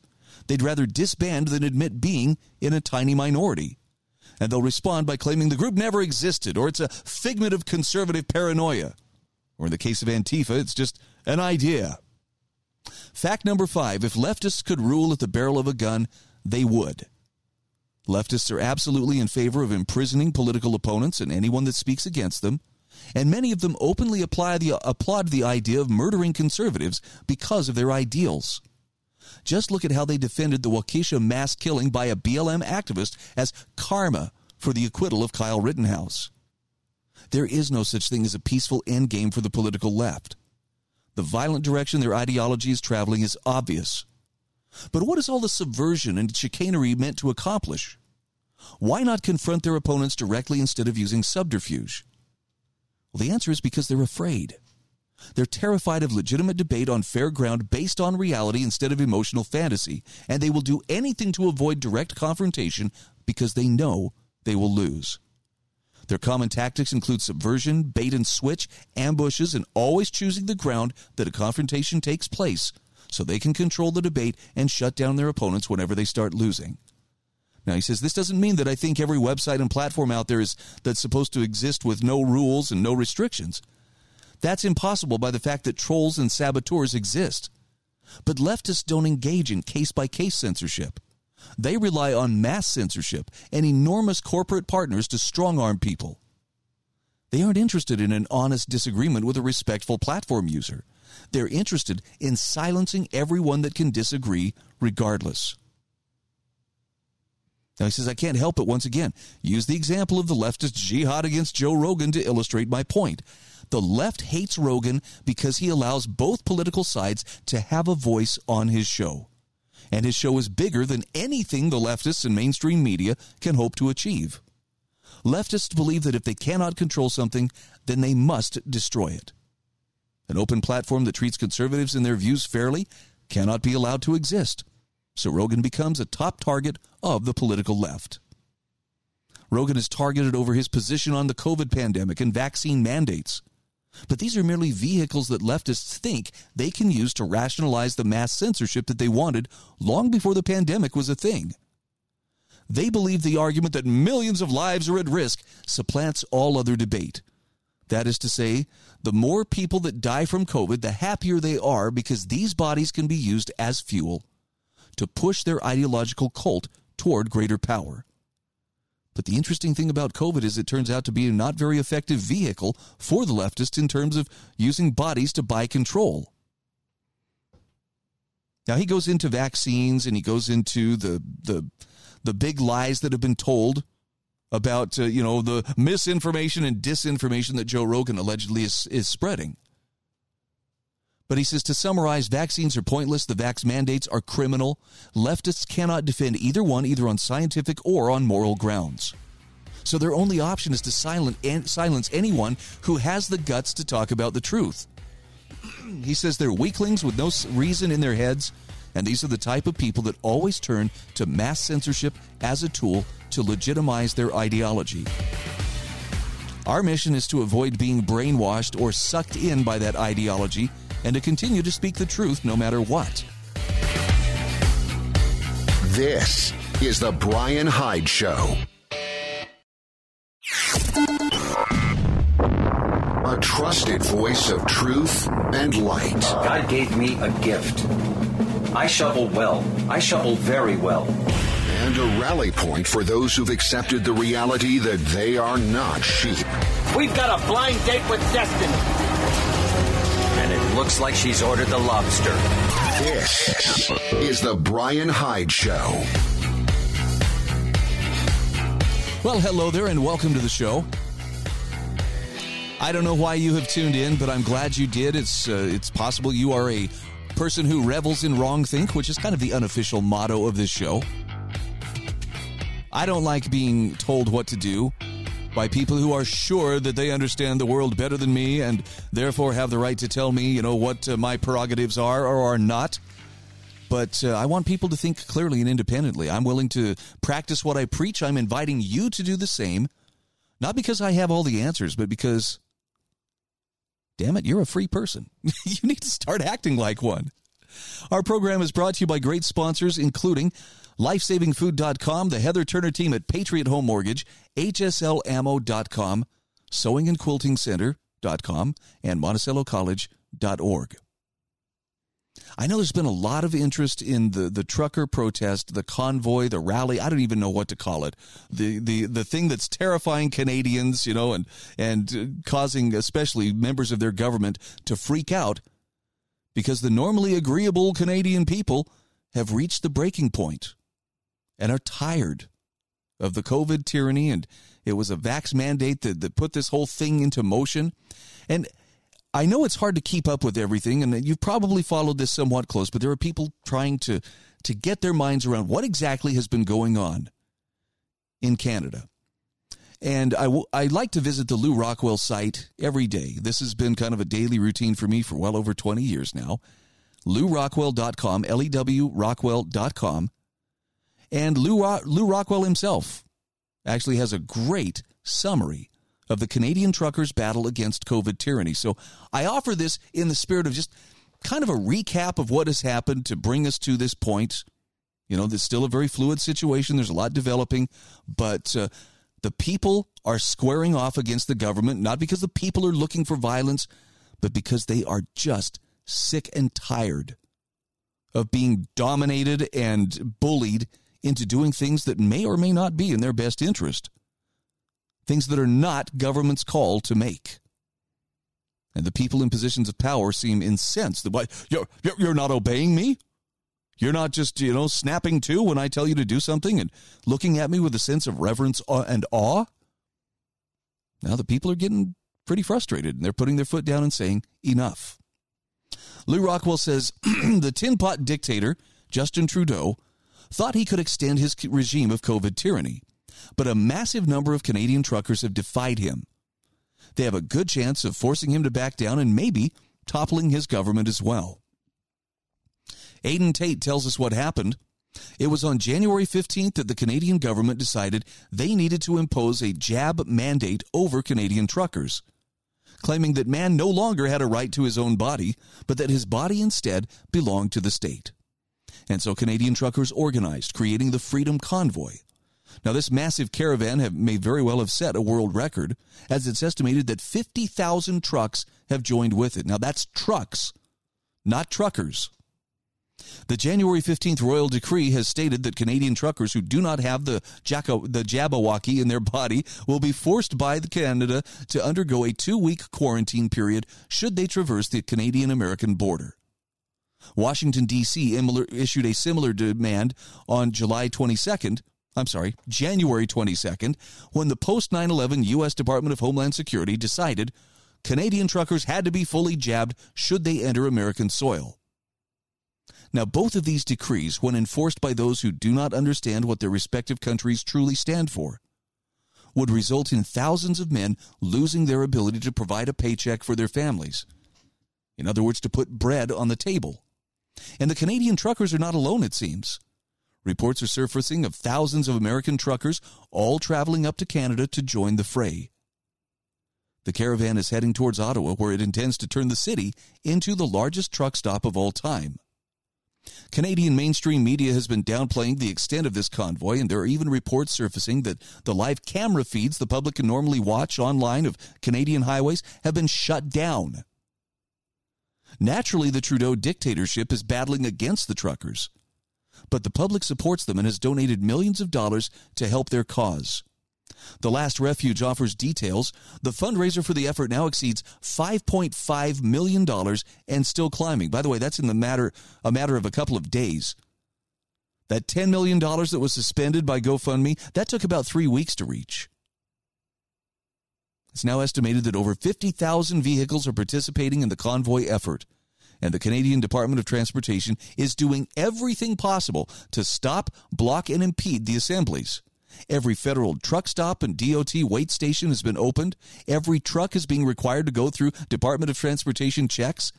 They'd rather disband than admit being in a tiny minority. And they'll respond by claiming the group never existed or it's a figment of conservative paranoia. Or in the case of Antifa, it's just an idea. Fact number five if leftists could rule at the barrel of a gun, they would. Leftists are absolutely in favor of imprisoning political opponents and anyone that speaks against them, and many of them openly the, applaud the idea of murdering conservatives because of their ideals. Just look at how they defended the Waukesha mass killing by a BLM activist as karma for the acquittal of Kyle Rittenhouse. There is no such thing as a peaceful endgame for the political left. The violent direction their ideology is traveling is obvious. But what is all the subversion and chicanery meant to accomplish? Why not confront their opponents directly instead of using subterfuge? Well, the answer is because they're afraid. They're terrified of legitimate debate on fair ground based on reality instead of emotional fantasy, and they will do anything to avoid direct confrontation because they know they will lose. Their common tactics include subversion, bait and switch, ambushes, and always choosing the ground that a confrontation takes place so they can control the debate and shut down their opponents whenever they start losing. Now he says this doesn't mean that I think every website and platform out there is that's supposed to exist with no rules and no restrictions. That's impossible by the fact that trolls and saboteurs exist. But leftists don't engage in case by case censorship. They rely on mass censorship and enormous corporate partners to strong arm people. They aren't interested in an honest disagreement with a respectful platform user. They're interested in silencing everyone that can disagree regardless. Now he says, I can't help it once again. Use the example of the leftist jihad against Joe Rogan to illustrate my point. The left hates Rogan because he allows both political sides to have a voice on his show. And his show is bigger than anything the leftists and mainstream media can hope to achieve. Leftists believe that if they cannot control something, then they must destroy it. An open platform that treats conservatives and their views fairly cannot be allowed to exist. So Rogan becomes a top target of the political left. Rogan is targeted over his position on the COVID pandemic and vaccine mandates. But these are merely vehicles that leftists think they can use to rationalize the mass censorship that they wanted long before the pandemic was a thing. They believe the argument that millions of lives are at risk supplants all other debate. That is to say, the more people that die from COVID, the happier they are because these bodies can be used as fuel to push their ideological cult toward greater power. But the interesting thing about COVID is it turns out to be a not very effective vehicle for the leftists in terms of using bodies to buy control. Now he goes into vaccines and he goes into the the the big lies that have been told about uh, you know the misinformation and disinformation that Joe Rogan allegedly is is spreading. But he says to summarize, vaccines are pointless. The vax mandates are criminal. Leftists cannot defend either one, either on scientific or on moral grounds. So their only option is to silent, silence anyone who has the guts to talk about the truth. *clears throat* he says they're weaklings with no reason in their heads, and these are the type of people that always turn to mass censorship as a tool to legitimize their ideology. Our mission is to avoid being brainwashed or sucked in by that ideology and to continue to speak the truth no matter what. This is The Brian Hyde Show. A trusted voice of truth and light. God gave me a gift. I shovel well. I shovel very well. And a rally point for those who've accepted the reality that they are not sheep. We've got a blind date with destiny and it looks like she's ordered the lobster. This is the Brian Hyde Show. Well, hello there, and welcome to the show. I don't know why you have tuned in, but I'm glad you did. It's uh, it's possible you are a person who revels in wrong think, which is kind of the unofficial motto of this show. I don't like being told what to do by people who are sure that they understand the world better than me and therefore have the right to tell me, you know, what uh, my prerogatives are or are not. But uh, I want people to think clearly and independently. I'm willing to practice what I preach. I'm inviting you to do the same, not because I have all the answers, but because, damn it, you're a free person. *laughs* you need to start acting like one. Our program is brought to you by great sponsors, including lifesavingfood.com, the Heather Turner team at Patriot Home Mortgage, hslammo.com, sewingandquiltingcenter.com, and monticellocollege.org. I know there's been a lot of interest in the, the trucker protest, the convoy, the rally. I don't even know what to call it. The, the, the thing that's terrifying Canadians, you know, and, and uh, causing especially members of their government to freak out because the normally agreeable Canadian people have reached the breaking point and are tired of the COVID tyranny. And it was a vax mandate that, that put this whole thing into motion. And I know it's hard to keep up with everything, and you've probably followed this somewhat close, but there are people trying to, to get their minds around what exactly has been going on in Canada. And I, w- I like to visit the Lew Rockwell site every day. This has been kind of a daily routine for me for well over 20 years now. LewRockwell.com, L E W Rockwell.com. And Lou, Lew Rockwell himself actually has a great summary of the Canadian truckers' battle against COVID tyranny. So I offer this in the spirit of just kind of a recap of what has happened to bring us to this point. You know, there's still a very fluid situation. There's a lot developing, but uh, the people are squaring off against the government, not because the people are looking for violence, but because they are just sick and tired of being dominated and bullied into doing things that may or may not be in their best interest, things that are not government's call to make. And the people in positions of power seem incensed. That why, you're, you're not obeying me? You're not just, you know, snapping to when I tell you to do something and looking at me with a sense of reverence uh, and awe? Now the people are getting pretty frustrated and they're putting their foot down and saying, enough. Lew Rockwell says *clears throat* the tin pot dictator, Justin Trudeau, thought he could extend his regime of COVID tyranny, but a massive number of Canadian truckers have defied him. They have a good chance of forcing him to back down and maybe toppling his government as well. Aiden Tate tells us what happened. It was on January 15th that the Canadian government decided they needed to impose a jab mandate over Canadian truckers, claiming that man no longer had a right to his own body, but that his body instead belonged to the state. And so Canadian truckers organized, creating the Freedom Convoy. Now, this massive caravan have, may very well have set a world record, as it's estimated that 50,000 trucks have joined with it. Now, that's trucks, not truckers. The January 15th royal decree has stated that Canadian truckers who do not have the, Jacko, the Jabberwocky in their body will be forced by Canada to undergo a two week quarantine period should they traverse the Canadian American border. Washington, D.C. issued a similar demand on July 22nd, I'm sorry, January 22nd, when the post 9 11 U.S. Department of Homeland Security decided Canadian truckers had to be fully jabbed should they enter American soil. Now, both of these decrees, when enforced by those who do not understand what their respective countries truly stand for, would result in thousands of men losing their ability to provide a paycheck for their families. In other words, to put bread on the table. And the Canadian truckers are not alone, it seems. Reports are surfacing of thousands of American truckers all traveling up to Canada to join the fray. The caravan is heading towards Ottawa, where it intends to turn the city into the largest truck stop of all time. Canadian mainstream media has been downplaying the extent of this convoy, and there are even reports surfacing that the live camera feeds the public can normally watch online of Canadian highways have been shut down. Naturally, the Trudeau dictatorship is battling against the truckers, but the public supports them and has donated millions of dollars to help their cause. The Last Refuge offers details. The fundraiser for the effort now exceeds $5.5 million and still climbing. By the way, that's in the matter a matter of a couple of days. That $10 million that was suspended by GoFundMe, that took about three weeks to reach. It's now estimated that over 50,000 vehicles are participating in the convoy effort, and the Canadian Department of Transportation is doing everything possible to stop, block, and impede the assemblies. Every federal truck stop and DOT wait station has been opened. Every truck is being required to go through Department of Transportation checks.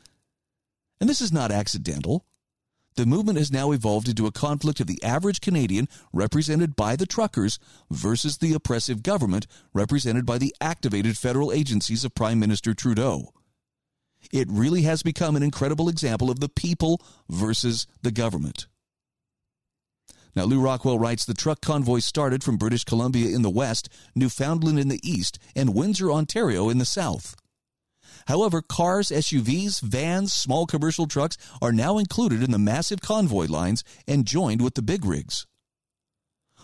And this is not accidental. The movement has now evolved into a conflict of the average Canadian, represented by the truckers, versus the oppressive government, represented by the activated federal agencies of Prime Minister Trudeau. It really has become an incredible example of the people versus the government. Now, Lew Rockwell writes the truck convoy started from British Columbia in the west, Newfoundland in the east, and Windsor, Ontario in the south. However, cars, SUVs, vans, small commercial trucks are now included in the massive convoy lines and joined with the big rigs.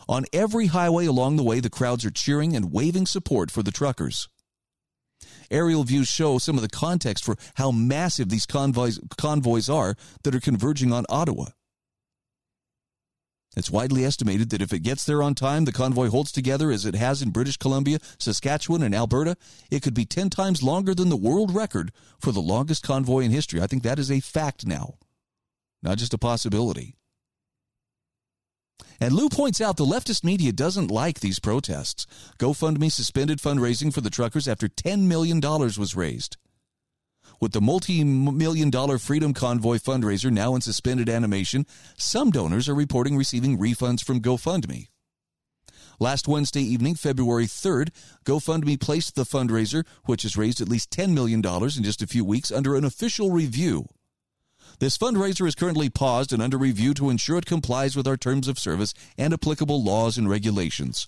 On every highway along the way, the crowds are cheering and waving support for the truckers. Aerial views show some of the context for how massive these convoys, convoys are that are converging on Ottawa. It's widely estimated that if it gets there on time, the convoy holds together as it has in British Columbia, Saskatchewan, and Alberta. It could be 10 times longer than the world record for the longest convoy in history. I think that is a fact now, not just a possibility. And Lew points out the leftist media doesn't like these protests. GoFundMe suspended fundraising for the truckers after $10 million was raised. With the multi million dollar Freedom Convoy fundraiser now in suspended animation, some donors are reporting receiving refunds from GoFundMe. Last Wednesday evening, February 3rd, GoFundMe placed the fundraiser, which has raised at least $10 million in just a few weeks, under an official review. This fundraiser is currently paused and under review to ensure it complies with our terms of service and applicable laws and regulations.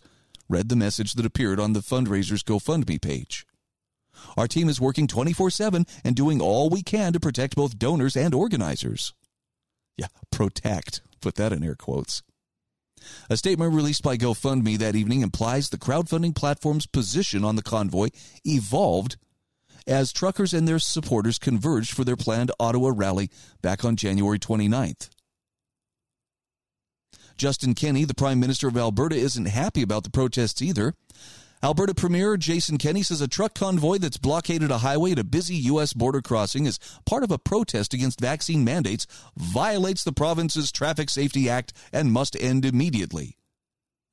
Read the message that appeared on the fundraiser's GoFundMe page. Our team is working 24 7 and doing all we can to protect both donors and organizers. Yeah, protect. Put that in air quotes. A statement released by GoFundMe that evening implies the crowdfunding platform's position on the convoy evolved as truckers and their supporters converged for their planned Ottawa rally back on January 29th. Justin Kenney, the Prime Minister of Alberta, isn't happy about the protests either. Alberta Premier Jason Kenney says a truck convoy that's blockaded a highway at a busy U.S. border crossing as part of a protest against vaccine mandates violates the province's Traffic Safety Act and must end immediately.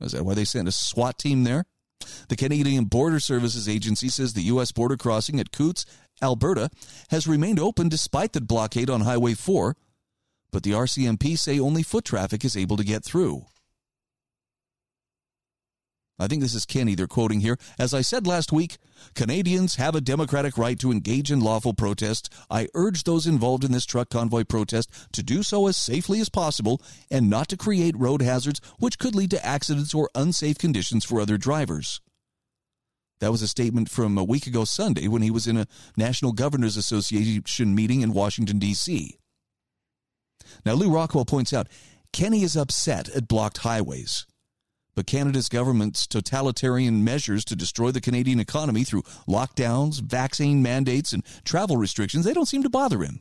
Is that why they sent a SWAT team there? The Canadian Border Services Agency says the U.S. border crossing at Coutts, Alberta, has remained open despite the blockade on Highway 4, but the RCMP say only foot traffic is able to get through. I think this is Kenney they're quoting here. As I said last week, Canadians have a democratic right to engage in lawful protest. I urge those involved in this truck convoy protest to do so as safely as possible and not to create road hazards which could lead to accidents or unsafe conditions for other drivers. That was a statement from a week ago Sunday when he was in a National Governors Association meeting in Washington, D.C. Now, Lew Rockwell points out Kenney is upset at blocked highways. But Canada's government's totalitarian measures to destroy the Canadian economy through lockdowns, vaccine mandates, and travel restrictions, they don't seem to bother him.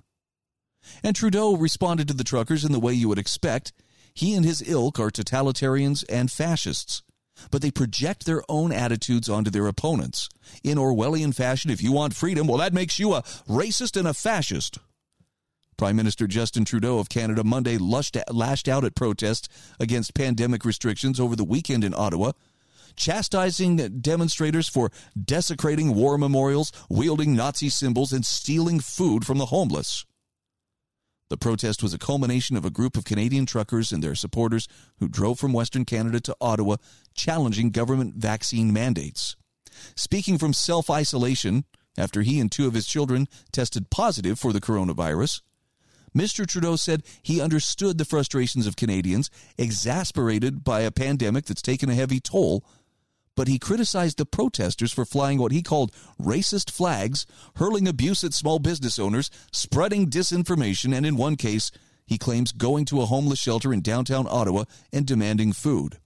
And Trudeau responded to the truckers in the way you would expect. He and his ilk are totalitarians and fascists, but they project their own attitudes onto their opponents. In Orwellian fashion, if you want freedom, well, that makes you a racist and a fascist. Prime Minister Justin Trudeau of Canada Monday lushed, lashed out at protests against pandemic restrictions over the weekend in Ottawa, chastising demonstrators for desecrating war memorials, wielding Nazi symbols, and stealing food from the homeless. The protest was a culmination of a group of Canadian truckers and their supporters who drove from Western Canada to Ottawa challenging government vaccine mandates. Speaking from self isolation after he and two of his children tested positive for the coronavirus, Mr. Trudeau said he understood the frustrations of Canadians, exasperated by a pandemic that's taken a heavy toll, but he criticized the protesters for flying what he called racist flags, hurling abuse at small business owners, spreading disinformation, and in one case, he claims going to a homeless shelter in downtown Ottawa and demanding food.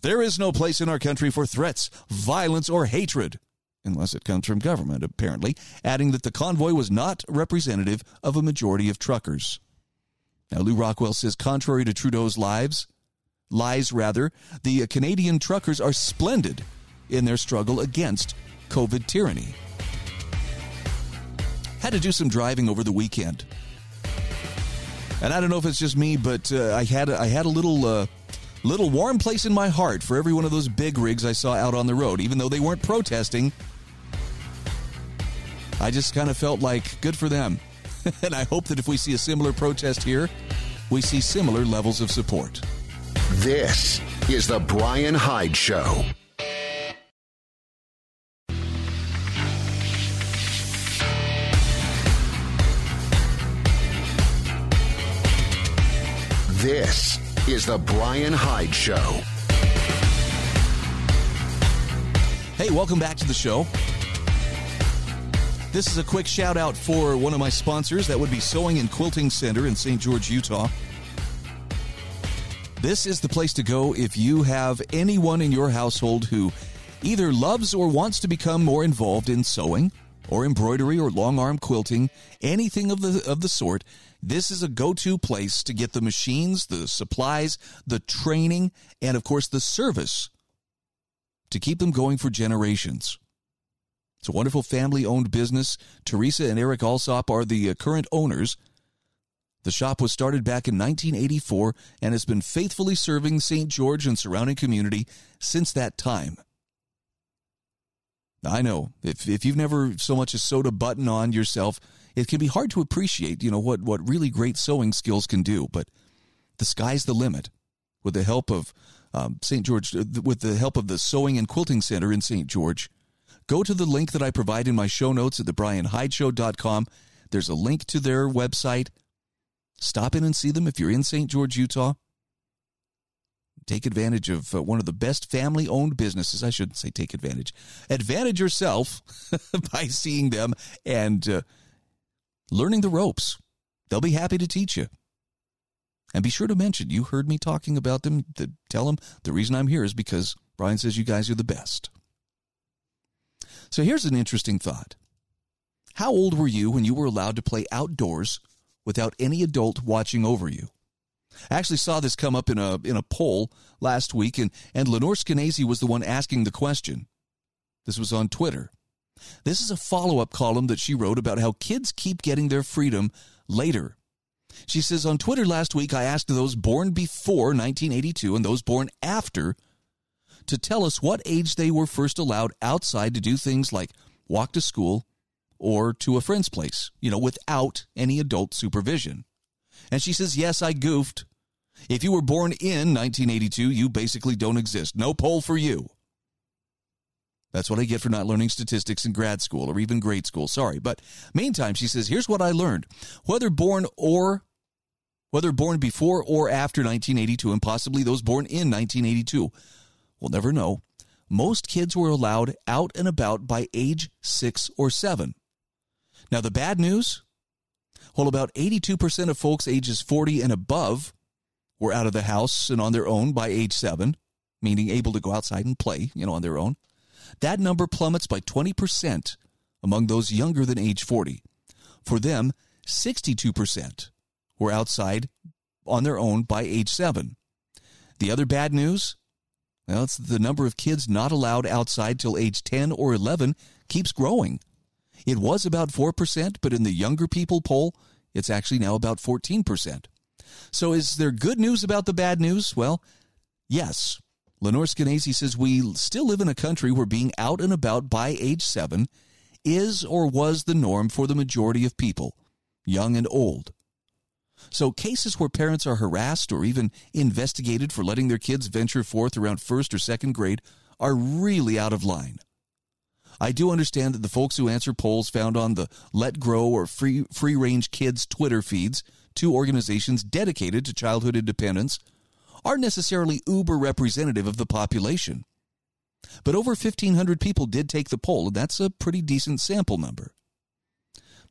There is no place in our country for threats, violence, or hatred unless it comes from government, apparently, adding that the convoy was not representative of a majority of truckers. Now, Lew Rockwell says, contrary to Trudeau's lives, lies rather, the Canadian truckers are splendid in their struggle against COVID tyranny. Had to do some driving over the weekend. And I don't know if it's just me, but uh, I had I had a little uh, little warm place in my heart for every one of those big rigs I saw out on the road, even though they weren't protesting. I just kind of felt like good for them. *laughs* and I hope that if we see a similar protest here, we see similar levels of support. This is the Brian Hyde Show. This is the Brian Hyde Show. Hey, welcome back to the show. This is a quick shout out for one of my sponsors. That would be Sewing and Quilting Center in St. George, Utah. This is the place to go if you have anyone in your household who either loves or wants to become more involved in sewing or embroidery or long arm quilting, anything of the of the sort. This is a go-to place to get the machines, the supplies, the training, and of course the service to keep them going for generations. It's a wonderful family owned business. Teresa and Eric Alsop are the uh, current owners. The shop was started back in 1984 and has been faithfully serving St. George and surrounding community since that time. I know if if you've never so much as sewed a button on yourself, it can be hard to appreciate, you know, what what really great sewing skills can do. But the sky's the limit. With the help of um, St. George, uh, with the help of the Sewing and Quilting Center in St. George, go to the link that I provide in my show notes at thebrianhydeshow.com. There's a link to their website. Stop in and see them if you're in St. George, Utah take advantage of uh, one of the best family owned businesses. I shouldn't say take advantage. Advantage yourself *laughs* by seeing them and uh, learning the ropes. They'll be happy to teach you. And be sure to mention you heard me talking about them. To tell them the reason I'm here is because Brian says you guys are the best. So here's an interesting thought. How old were you when you were allowed to play outdoors without any adult watching over you? I actually saw this come up in a in a poll last week, and, and Lenore Skenazy was the one asking the question. This was on Twitter. This is a follow up column that she wrote about how kids keep getting their freedom later. She says on Twitter last week, I asked those born before 1982 and those born after to tell us what age they were first allowed outside to do things like walk to school or to a friend's place, you know, without any adult supervision. And she says, Yes, I goofed. If you were born in 1982, you basically don't exist. No poll for you. That's what I get for not learning statistics in grad school or even grade school. Sorry. But meantime, she says, here's what I learned. Whether born or whether born before or after 1982 and possibly those born in 1982, we'll never know. Most kids were allowed out and about by age 6 or 7. Now the bad news, while about 82% of folks ages 40 and above were out of the house and on their own by age 7, meaning able to go outside and play, you know, on their own, that number plummets by 20% among those younger than age 40. For them, 62% were outside on their own by age 7. The other bad news? Well, it's the number of kids not allowed outside till age 10 or 11 keeps growing. It was about 4%, but in the younger people poll, it's actually now about 14%. So is there good news about the bad news? Well, yes. Lenore Skenazy says we still live in a country where being out and about by age 7 is or was the norm for the majority of people, young and old. So cases where parents are harassed or even investigated for letting their kids venture forth around first or second grade are really out of line. I do understand that the folks who answer polls found on the Let Grow or Free Free Range Kids Twitter feeds, two organizations dedicated to childhood independence, aren't necessarily uber representative of the population. But over 1,500 people did take the poll, and that's a pretty decent sample number.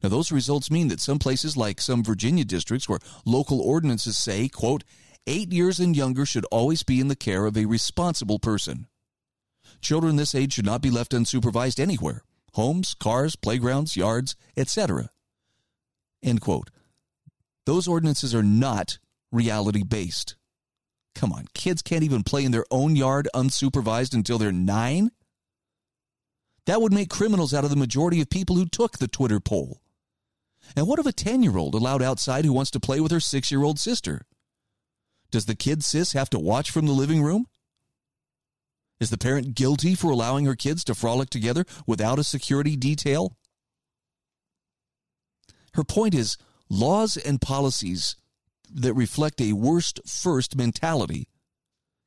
Now, those results mean that some places, like some Virginia districts where local ordinances say, quote, eight years and younger should always be in the care of a responsible person. Children this age should not be left unsupervised anywhere homes, cars, playgrounds, yards, etc. End quote. Those ordinances are not reality based. Come on, kids can't even play in their own yard unsupervised until they're nine? That would make criminals out of the majority of people who took the Twitter poll. And what of a 10 year old allowed outside who wants to play with her six year old sister? Does the kid sis have to watch from the living room? Is the parent guilty for allowing her kids to frolic together without a security detail? Her point is laws and policies that reflect a worst first mentality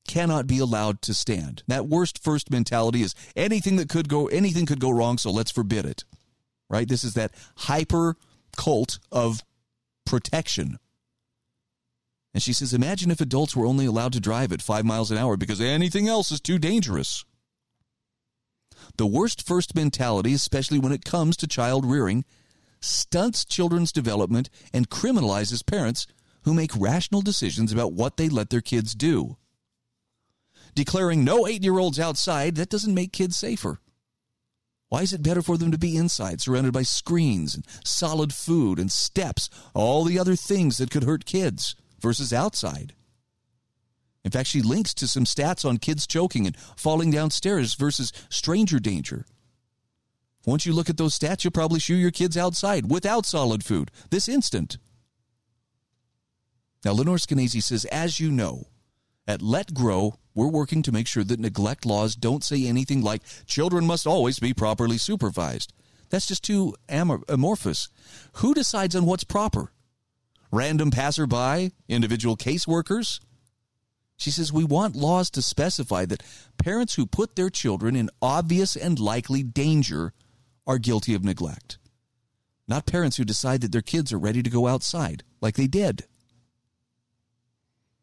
cannot be allowed to stand. That worst first mentality is anything that could go anything could go wrong, so let's forbid it. Right? This is that hyper cult of protection. And she says, Imagine if adults were only allowed to drive at five miles an hour because anything else is too dangerous. The worst first mentality, especially when it comes to child rearing, stunts children's development and criminalizes parents who make rational decisions about what they let their kids do. Declaring no eight year olds outside, that doesn't make kids safer. Why is it better for them to be inside, surrounded by screens and solid food and steps, all the other things that could hurt kids? versus outside. In fact, she links to some stats on kids choking and falling downstairs versus stranger danger. Once you look at those stats, you'll probably shoo your kids outside without solid food this instant. Now, Lenore Skenazy says, as you know, at Let Grow, we're working to make sure that neglect laws don't say anything like children must always be properly supervised. That's just too amorphous. Who decides on what's proper? Random passerby? Individual caseworkers? She says we want laws to specify that parents who put their children in obvious and likely danger are guilty of neglect. Not parents who decide that their kids are ready to go outside, like they did.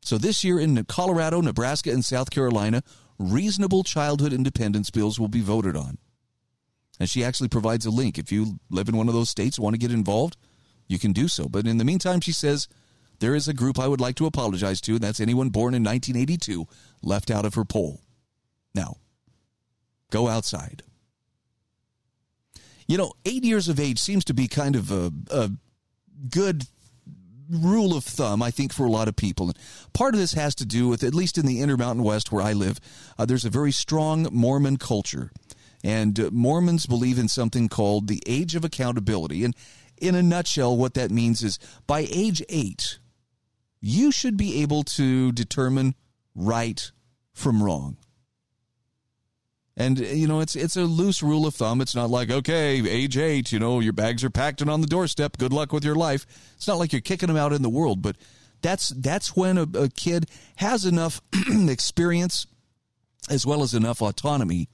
So this year in Colorado, Nebraska, and South Carolina, reasonable childhood independence bills will be voted on. And she actually provides a link. If you live in one of those states, want to get involved, you can do so. But in the meantime, she says there is a group I would like to apologize to, and that's anyone born in 1982 left out of her poll. Now, go outside. You know, eight years of age seems to be kind of a, a good rule of thumb, I think, for a lot of people. And part of this has to do with, at least in the Intermountain West where I live, uh, there's a very strong Mormon culture. And uh, Mormons believe in something called the age of accountability. And in a nutshell, what that means is by age eight, you should be able to determine right from wrong. And you know, it's it's a loose rule of thumb. It's not like okay, age eight, you know, your bags are packed and on the doorstep. Good luck with your life. It's not like you're kicking them out in the world, but that's that's when a, a kid has enough *clears throat* experience as well as enough autonomy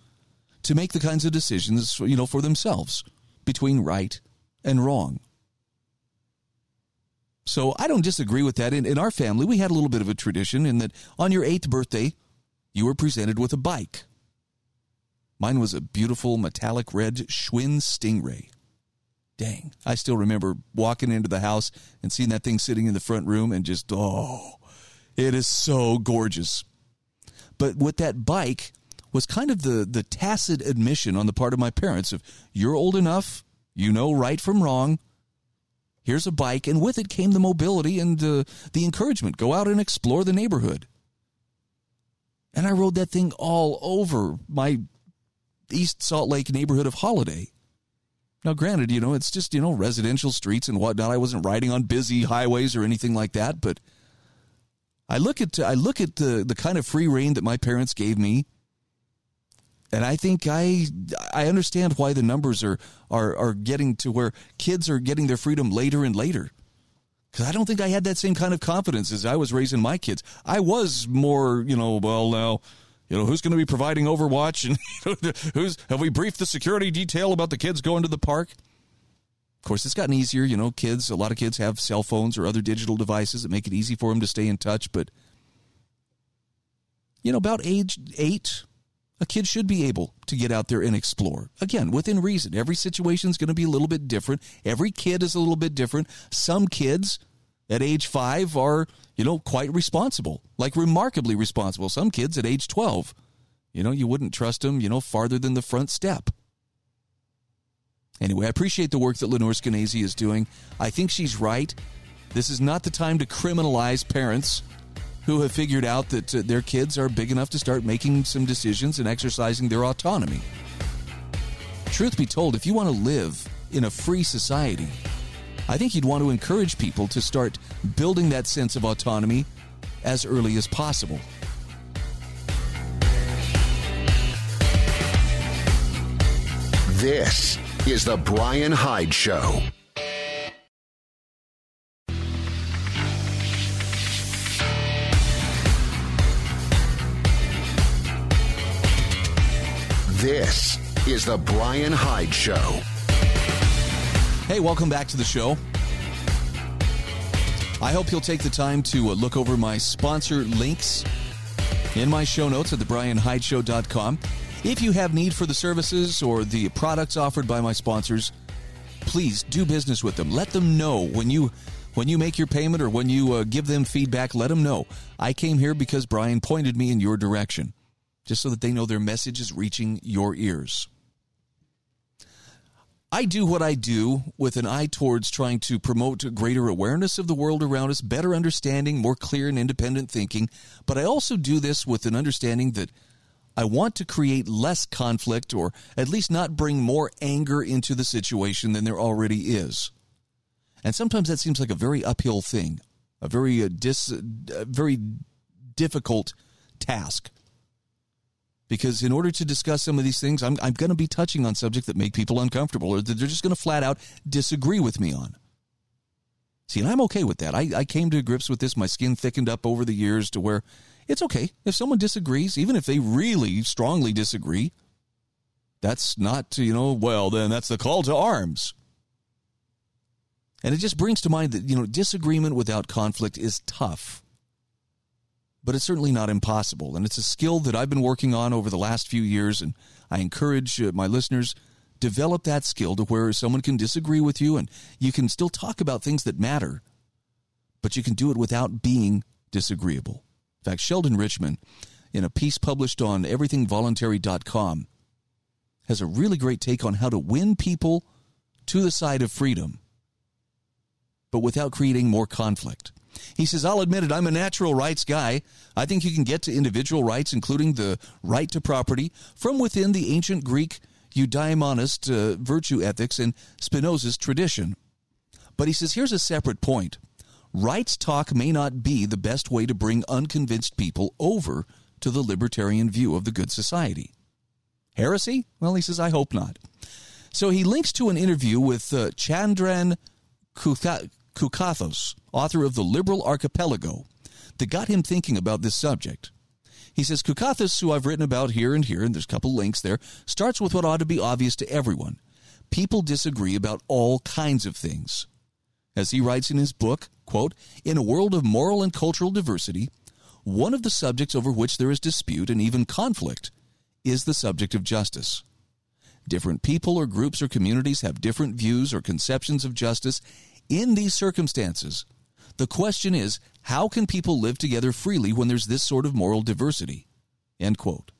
to make the kinds of decisions you know for themselves between right and wrong. So I don't disagree with that. In, in our family, we had a little bit of a tradition in that on your eighth birthday, you were presented with a bike. Mine was a beautiful metallic red Schwinn Stingray. Dang, I still remember walking into the house and seeing that thing sitting in the front room and just, oh, it is so gorgeous. But with that bike was kind of the, the tacit admission on the part of my parents of, you're old enough, you know right from wrong. Here's a bike, and with it came the mobility and uh, the encouragement. Go out and explore the neighborhood. And I rode that thing all over my East Salt Lake neighborhood of Holladay. Now, granted, you know, it's just, you know, residential streets and whatnot. I wasn't riding on busy highways or anything like that, but I look at I look at the the kind of free rein that my parents gave me, and I think I I understand why the numbers are are are getting to where kids are getting their freedom later and later. Because I don't think I had that same kind of confidence as I was raising my kids. I was more, you know, well now you know who's going to be providing Overwatch, *laughs* and who's have we briefed the security detail about the kids going to the park? Of course, it's gotten easier. You know, kids. A lot of kids have cell phones or other digital devices that make it easy for them to stay in touch. But you know, about age eight, a kid should be able to get out there and explore. Again, within reason. Every situation is going to be a little bit different. Every kid is a little bit different. Some kids at age five are, you know, quite responsible, like remarkably responsible. Some kids at age 12, you know, you wouldn't trust them, you know, farther than the front step. Anyway, I appreciate the work that Lenore Skenazy is doing. I think she's right. This is not the time to criminalize parents who have figured out that uh, their kids are big enough to start making some decisions and exercising their autonomy. Truth be told, if you want to live in a free society, I think you'd want to encourage people to start building that sense of autonomy as early as possible. This is The Brian Hyde Show. This is The Brian Hyde Show. Hey, welcome back to the show. I hope you'll take the time to uh, look over my sponsor links in my show notes at thebrianhydeshow.com. If you have need for the services or the products offered by my sponsors, please do business with them. Let them know when you when you make your payment or when you uh, give them feedback, let them know. I came here because Brian pointed me in your direction, just so that they know their message is reaching your ears. I do what I do with an eye towards trying to promote greater awareness of the world around us, better understanding, more clear and independent thinking. But I also do this with an understanding that I want to create less conflict or at least not bring more anger into the situation than there already is. And sometimes that seems like a very uphill thing. a very uh, dis, uh, very difficult task. Because in order to discuss some of these things, I'm, I'm going to be touching on subjects that make people uncomfortable or that they're just going to flat out disagree with me on. See, and I'm okay with that. I, I came to grips with this. My skin thickened up over the years to where it's okay. If someone disagrees, even if they really strongly disagree, that's not, you know, well, then that's the call to arms. And it just brings to mind that, you know, disagreement without conflict is tough, but it's certainly not impossible. And it's a skill that I've been working on over the last few years. And I encourage uh, my listeners develop that skill to where someone can disagree with you and you can still talk about things that matter, but you can do it without being disagreeable. In fact, Sheldon Richman, in a piece published on everythingvoluntary.com, has a really great take on how to win people to the side of freedom but without creating more conflict. He says, I'll admit it, I'm a natural rights guy. I think you can get to individual rights, including the right to property, from within the ancient Greek eudaimonist uh, virtue ethics and Spinoza's tradition. But he says, here's a separate point. Rights talk may not be the best way to bring unconvinced people over to the libertarian view of the good society. Heresy? Well, he says, I hope not. So he links to an interview with uh, Chandran Kutha- Kukathas, author of The Liberal Archipelago, that got him thinking about this subject. He says Kukathas, who I've written about here and here, and there's a couple links there, starts with what ought to be obvious to everyone. People disagree about all kinds of things. As he writes in his book, quote, in a world of moral and cultural diversity, one of the subjects over which there is dispute and even conflict is the subject of justice. Different people or groups or communities have different views or conceptions of justice in these circumstances, the question is how can people live together freely when there's this sort of moral diversity? End quote.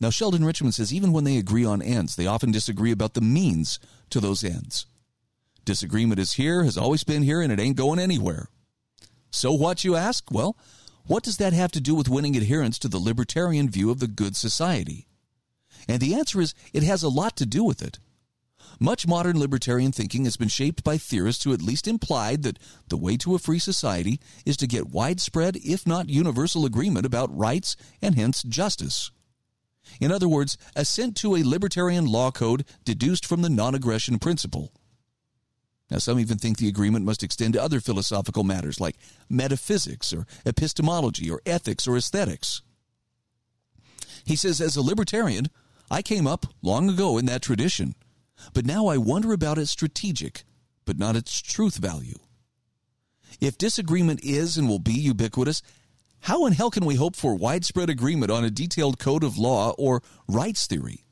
Now, Sheldon Richman says even when they agree on ends, they often disagree about the means to those ends. Disagreement is here, has always been here, and it ain't going anywhere. So what, you ask? Well, what does that have to do with winning adherence to the libertarian view of the good society? And the answer is it has a lot to do with it. Much modern libertarian thinking has been shaped by theorists who at least implied that the way to a free society is to get widespread, if not universal, agreement about rights and hence justice. In other words, assent to a libertarian law code deduced from the non aggression principle. Now, some even think the agreement must extend to other philosophical matters like metaphysics or epistemology or ethics or aesthetics. He says, as a libertarian, I came up long ago in that tradition but now I wonder about its strategic, but not its truth value. If disagreement is and will be ubiquitous, how in hell can we hope for widespread agreement on a detailed code of law or rights theory?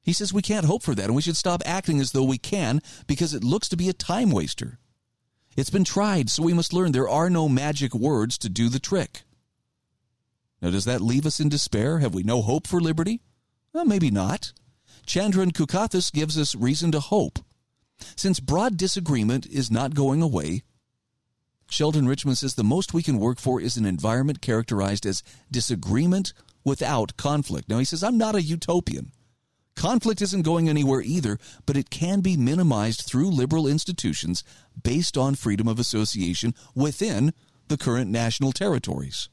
He says we can't hope for that and we should stop acting as though we can because it looks to be a time waster. It's been tried, so we must learn there are no magic words to do the trick. Now, does that leave us in despair? Have we no hope for liberty? Well, maybe not. Chandran Kukathas gives us reason to hope. Since broad disagreement is not going away, Sheldon Richman says the most we can work for is an environment characterized as disagreement without conflict. Now, he says, I'm not a utopian. Conflict isn't going anywhere either, but it can be minimized through liberal institutions based on freedom of association within the current national territories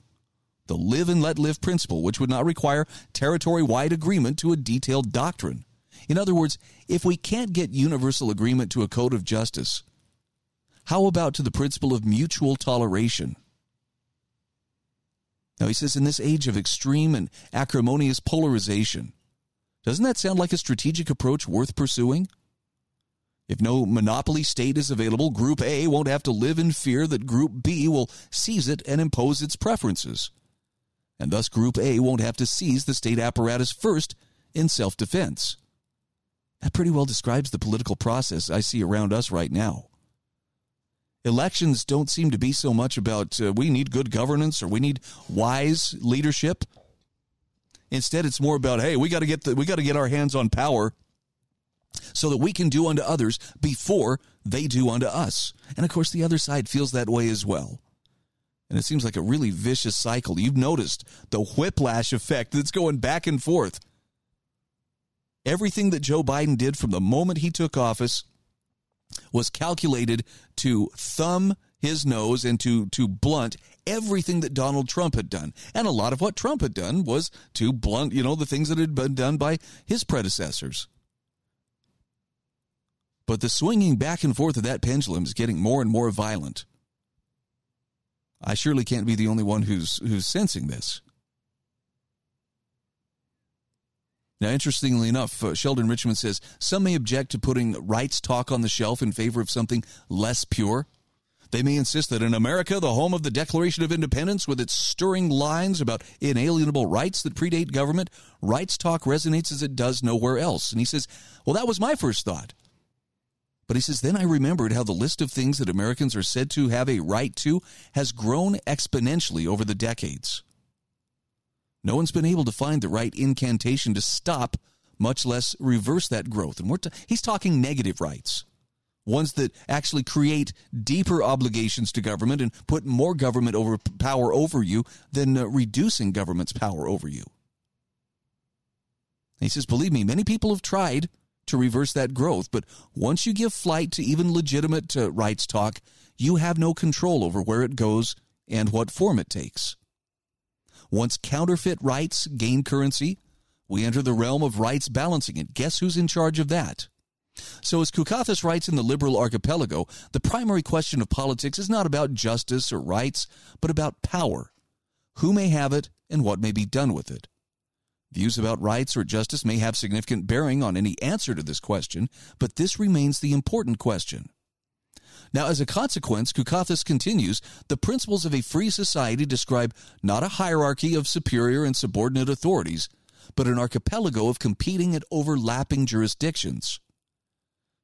the live and let live principle, which would not require territory wide agreement to a detailed doctrine. In other words, if we can't get universal agreement to a code of justice, how about to the principle of mutual toleration? Now, he says, in this age of extreme and acrimonious polarization, doesn't that sound like a strategic approach worth pursuing? If no monopoly state is available, Group A won't have to live in fear that Group B will seize it and impose its preferences and thus Group A won't have to seize the state apparatus first in self defense. That pretty well describes the political process I see around us right now. Elections don't seem to be so much about uh, we need good governance or we need wise leadership. Instead, it's more about hey, we got to get the, we got to get our hands on power so that we can do unto others before they do unto us. And of course, the other side feels that way as well. And it seems like a really vicious cycle. You've noticed the whiplash effect that's going back and forth. Everything that Joe Biden did from the moment he took office was calculated to thumb his nose and to to blunt everything that Donald Trump had done. And a lot of what Trump had done was to blunt, you know, the things that had been done by his predecessors. But the swinging back and forth of that pendulum is getting more and more violent. I surely can't be the only one who's who's sensing this. Now, interestingly enough, uh, Sheldon Richman says some may object to putting rights talk on the shelf in favor of something less pure. They may insist that in America, the home of the Declaration of Independence, with its stirring lines about inalienable rights that predate government, rights talk resonates as it does nowhere else. And he says, Well, that was my first thought. But he says, Then I remembered how the list of things that Americans are said to have a right to has grown exponentially over the decades. No one's been able to find the right incantation to stop, much less reverse that growth. And we're t- he's talking negative rights ones that actually create deeper obligations to government and put more government over power over you than uh, reducing government's power over you. He says, believe me, many people have tried to reverse that growth, but once you give flight to even legitimate uh, rights talk, you have no control over where it goes and what form it takes. Once counterfeit rights gain currency, we enter the realm of rights balancing it. Guess who's in charge of that? So, as Kukathas writes in the Liberal Archipelago, the primary question of politics is not about justice or rights, but about power. Who may have it and what may be done with it? Views about rights or justice may have significant bearing on any answer to this question, but this remains the important question. Now, as a consequence, Kukathas continues the principles of a free society describe not a hierarchy of superior and subordinate authorities, but an archipelago of competing and overlapping jurisdictions.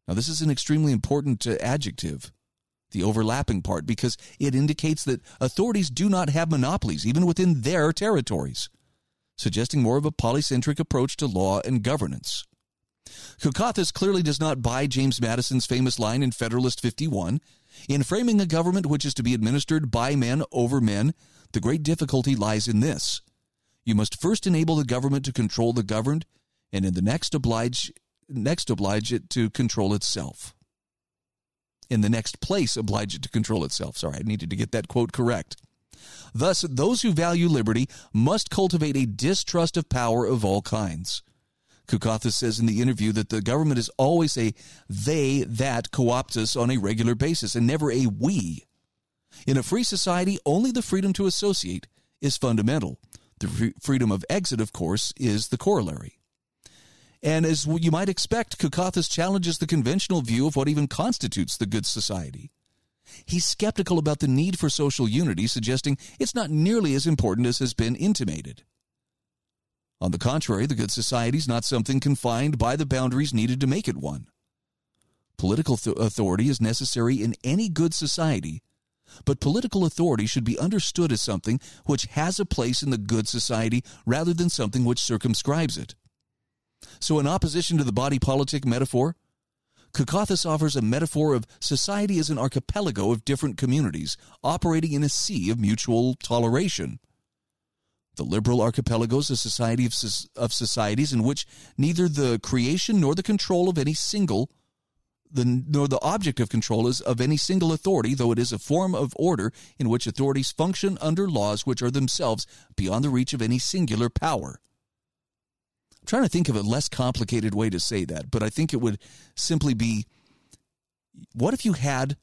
Now, this is an extremely important uh, adjective, the overlapping part, because it indicates that authorities do not have monopolies, even within their territories, suggesting more of a polycentric approach to law and governance. Kukathas clearly does not buy James Madison's famous line in Federalist 51 In framing a government which is to be administered by men over men, the great difficulty lies in this. You must first enable the government to control the governed, and in the next oblige next oblige it to control itself. In the next place, oblige it to control itself. Sorry, I needed to get that quote correct. Thus, those who value liberty must cultivate a distrust of power of all kinds. Kukathas says in the interview that the government is always a they that co opt us on a regular basis and never a we. In a free society, only the freedom to associate is fundamental. The freedom of exit, of course, is the corollary. And as you might expect, Kukathas challenges the conventional view of what even constitutes the good society. He's skeptical about the need for social unity, suggesting it's not nearly as important as has been intimated. On the contrary, the good society is not something confined by the boundaries needed to make it one. Political th- authority is necessary in any good society, but political authority should be understood as something which has a place in the good society rather than something which circumscribes it. So, in opposition to the body politic metaphor, Kukathas offers a metaphor of society as an archipelago of different communities operating in a sea of mutual toleration. The liberal archipelago is a society of, of societies in which neither the creation nor the control of any single the, nor the object of control is of any single authority, though it is a form of order in which authorities function under laws which are themselves beyond the reach of any singular power. I'm trying to think of a less complicated way to say that, but I think it would simply be what if you had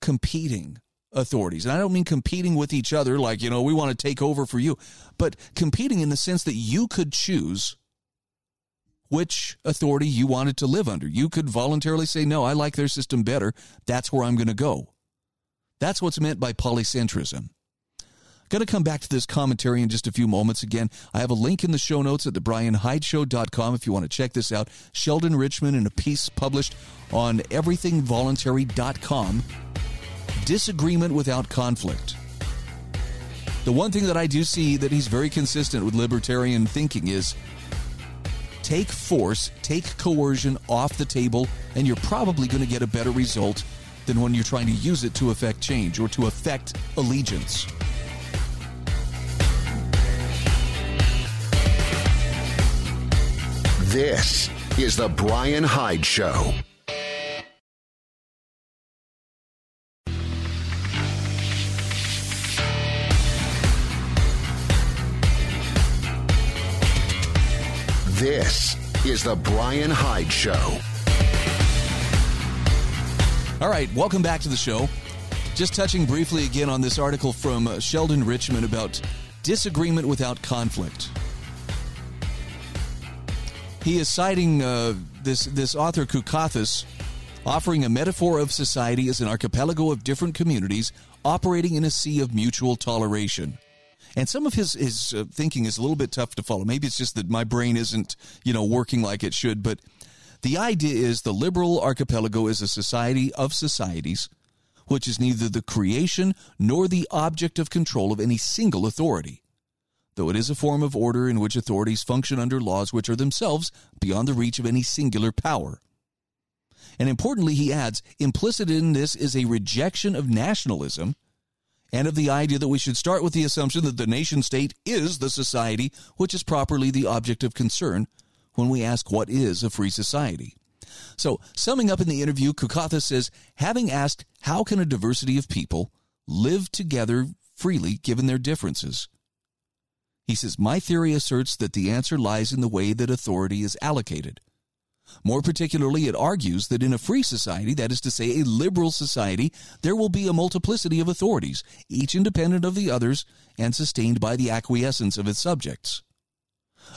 competing authorities? And I don't mean competing with each other, like, you know, we want to take over for you, but competing in the sense that you could choose which authority you wanted to live under. You could voluntarily say, no, I like their system better. That's where I'm going to go. That's what's meant by polycentrism. Going to come back to this commentary in just a few moments. Again, I have a link in the show notes at thebrianhydeshow.com if you want to check this out. Sheldon Richman in a piece published on everythingvoluntary.com. Disagreement without conflict. The one thing that I do see that he's very consistent with libertarian thinking is take force, take coercion off the table, and you're probably going to get a better result than when you're trying to use it to affect change or to affect allegiance. This is The Brian Hyde Show. This is The Brian Hyde Show. All right, welcome back to the show. Just touching briefly again on this article from Sheldon Richman about disagreement without conflict. He is citing uh, this this author Kukathas, offering a metaphor of society as an archipelago of different communities operating in a sea of mutual toleration. And some of his his uh, thinking is a little bit tough to follow. Maybe it's just that my brain isn't you know working like it should. But the idea is the liberal archipelago is a society of societies which is neither the creation nor the object of control of any single authority, though it is a form of order in which authorities function under laws which are themselves beyond the reach of any singular power. And importantly, he adds, implicit in this is a rejection of nationalism and of the idea that we should start with the assumption that the nation state is the society which is properly the object of concern when we ask what is a free society. So, summing up in the interview, Kukatha says, having asked, how can a diversity of people live together freely given their differences? He says, my theory asserts that the answer lies in the way that authority is allocated. More particularly, it argues that in a free society, that is to say, a liberal society, there will be a multiplicity of authorities, each independent of the others and sustained by the acquiescence of its subjects.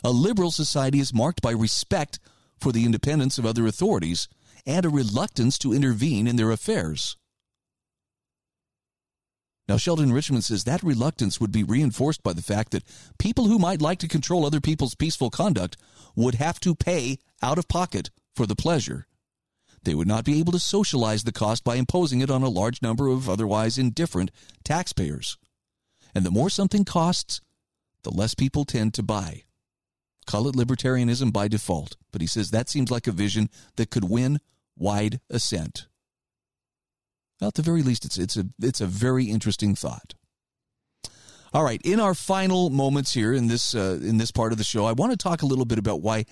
A liberal society is marked by respect for the independence of other authorities and a reluctance to intervene in their affairs. Now, Sheldon Richman says that reluctance would be reinforced by the fact that people who might like to control other people's peaceful conduct would have to pay out of pocket for the pleasure. They would not be able to socialize the cost by imposing it on a large number of otherwise indifferent taxpayers. And the more something costs, the less people tend to buy. Call it libertarianism by default, but he says that seems like a vision that could win wide assent. Well, at the very least, it's, it's, a, it's a very interesting thought. All right, in our final moments here in this uh, in this part of the show, I want to talk a little bit about why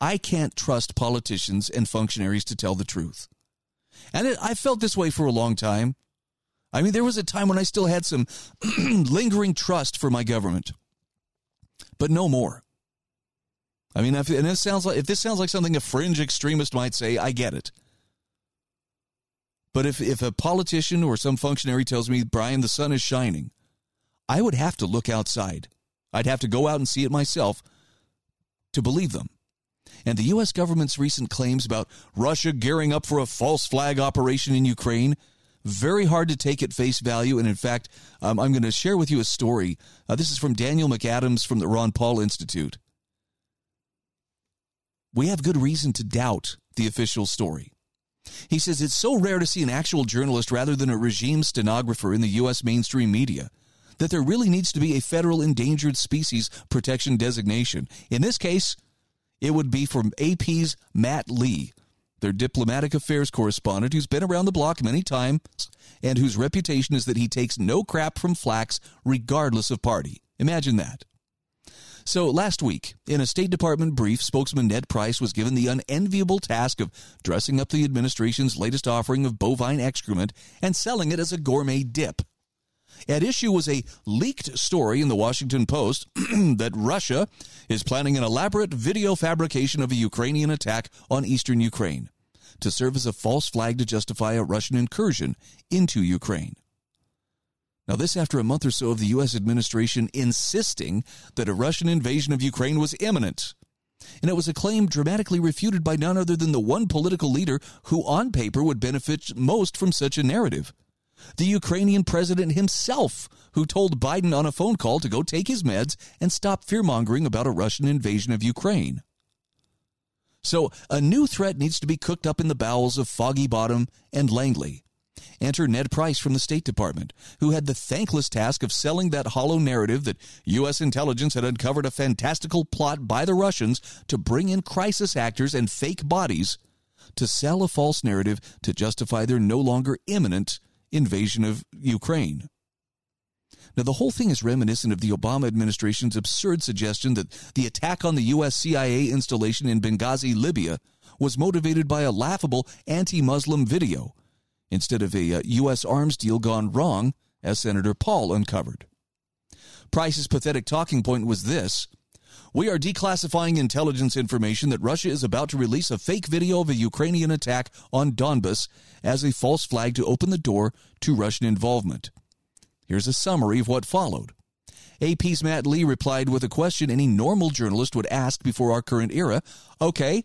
I can't trust politicians and functionaries to tell the truth. And it, I felt this way for a long time. I mean, there was a time when I still had some *clears throat* lingering trust for my government, but no more. I mean, if, and this sounds like if this sounds like something a fringe extremist might say, I get it. But if if a politician or some functionary tells me, Brian, the sun is shining, I would have to look outside. I'd have to go out and see it myself to believe them. And the U.S. government's recent claims about Russia gearing up for a false flag operation in Ukraine, very hard to take at face value. And in fact, um, I'm going to share with you a story. Uh, this is from Daniel McAdams from the Ron Paul Institute we have good reason to doubt the official story. He says it's so rare to see an actual journalist rather than a regime stenographer in the U.S. mainstream media that there really needs to be a federal endangered species protection designation. In this case, it would be from AP's Matt Lee, their diplomatic affairs correspondent who's been around the block many times and whose reputation is that he takes no crap from flacks regardless of party. Imagine that. So last week, in a State Department brief, spokesman Ned Price was given the unenviable task of dressing up the administration's latest offering of bovine excrement and selling it as a gourmet dip. At issue was a leaked story in the Washington Post *clears throat* that Russia is planning an elaborate video fabrication of a Ukrainian attack on eastern Ukraine to serve as a false flag to justify a Russian incursion into Ukraine. Now, this after a month or so of the U.S. administration insisting that a Russian invasion of Ukraine was imminent. And it was a claim dramatically refuted by none other than the one political leader who, on paper, would benefit most from such a narrative the Ukrainian president himself, who told Biden on a phone call to go take his meds and stop fear mongering about a Russian invasion of Ukraine. So, a new threat needs to be cooked up in the bowels of Foggy Bottom and Langley. Enter Ned Price from the State Department, who had the thankless task of selling that hollow narrative that U.S. intelligence had uncovered a fantastical plot by the Russians to bring in crisis actors and fake bodies to sell a false narrative to justify their no longer imminent invasion of Ukraine. Now, the whole thing is reminiscent of the Obama administration's absurd suggestion that the attack on the U.S. CIA installation in Benghazi, Libya, was motivated by a laughable anti Muslim video instead of a U.S. Uh, arms deal gone wrong, as Senator Paul uncovered. Price's pathetic talking point was this We are declassifying intelligence information that Russia is about to release a fake video of a Ukrainian attack on Donbas as a false flag to open the door to Russian involvement. Here's a summary of what followed. AP's Matt Lee replied with a question any normal journalist would ask before our current era. Okay,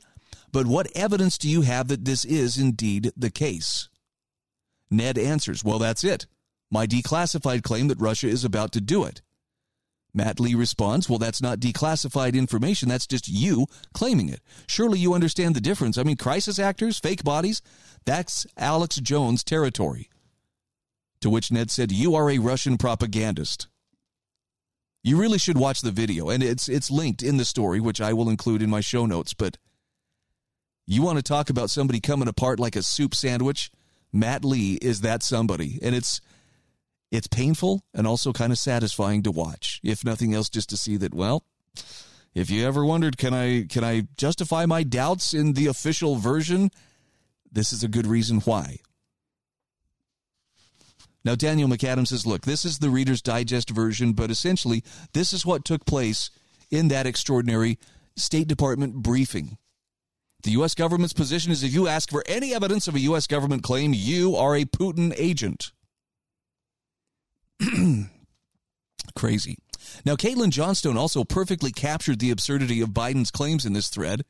but what evidence do you have that this is indeed the case? Ned answers, Well, that's it. My declassified claim that Russia is about to do it. Matt Lee responds, Well, that's not declassified information. That's just you claiming it. Surely you understand the difference. I mean, crisis actors, fake bodies, that's Alex Jones territory. To which Ned said, You are a Russian propagandist. You really should watch the video, and it's it's linked in the story, which I will include in my show notes. But you want to talk about somebody coming apart like a soup sandwich? Matt Lee is that somebody, and it's it's painful and also kind of satisfying to watch. If nothing else, just to see that. Well, if you ever wondered, can I can I justify my doubts in the official version? This is a good reason why. Now, Daniel McAdams says, look, this is the Reader's Digest version, but essentially, this is what took place in that extraordinary State Department briefing. The U.S. government's position is if you ask for any evidence of a U.S. government claim, you are a Putin agent. *clears throat* Crazy. Now, Caitlin Johnstone also perfectly captured the absurdity of Biden's claims in this thread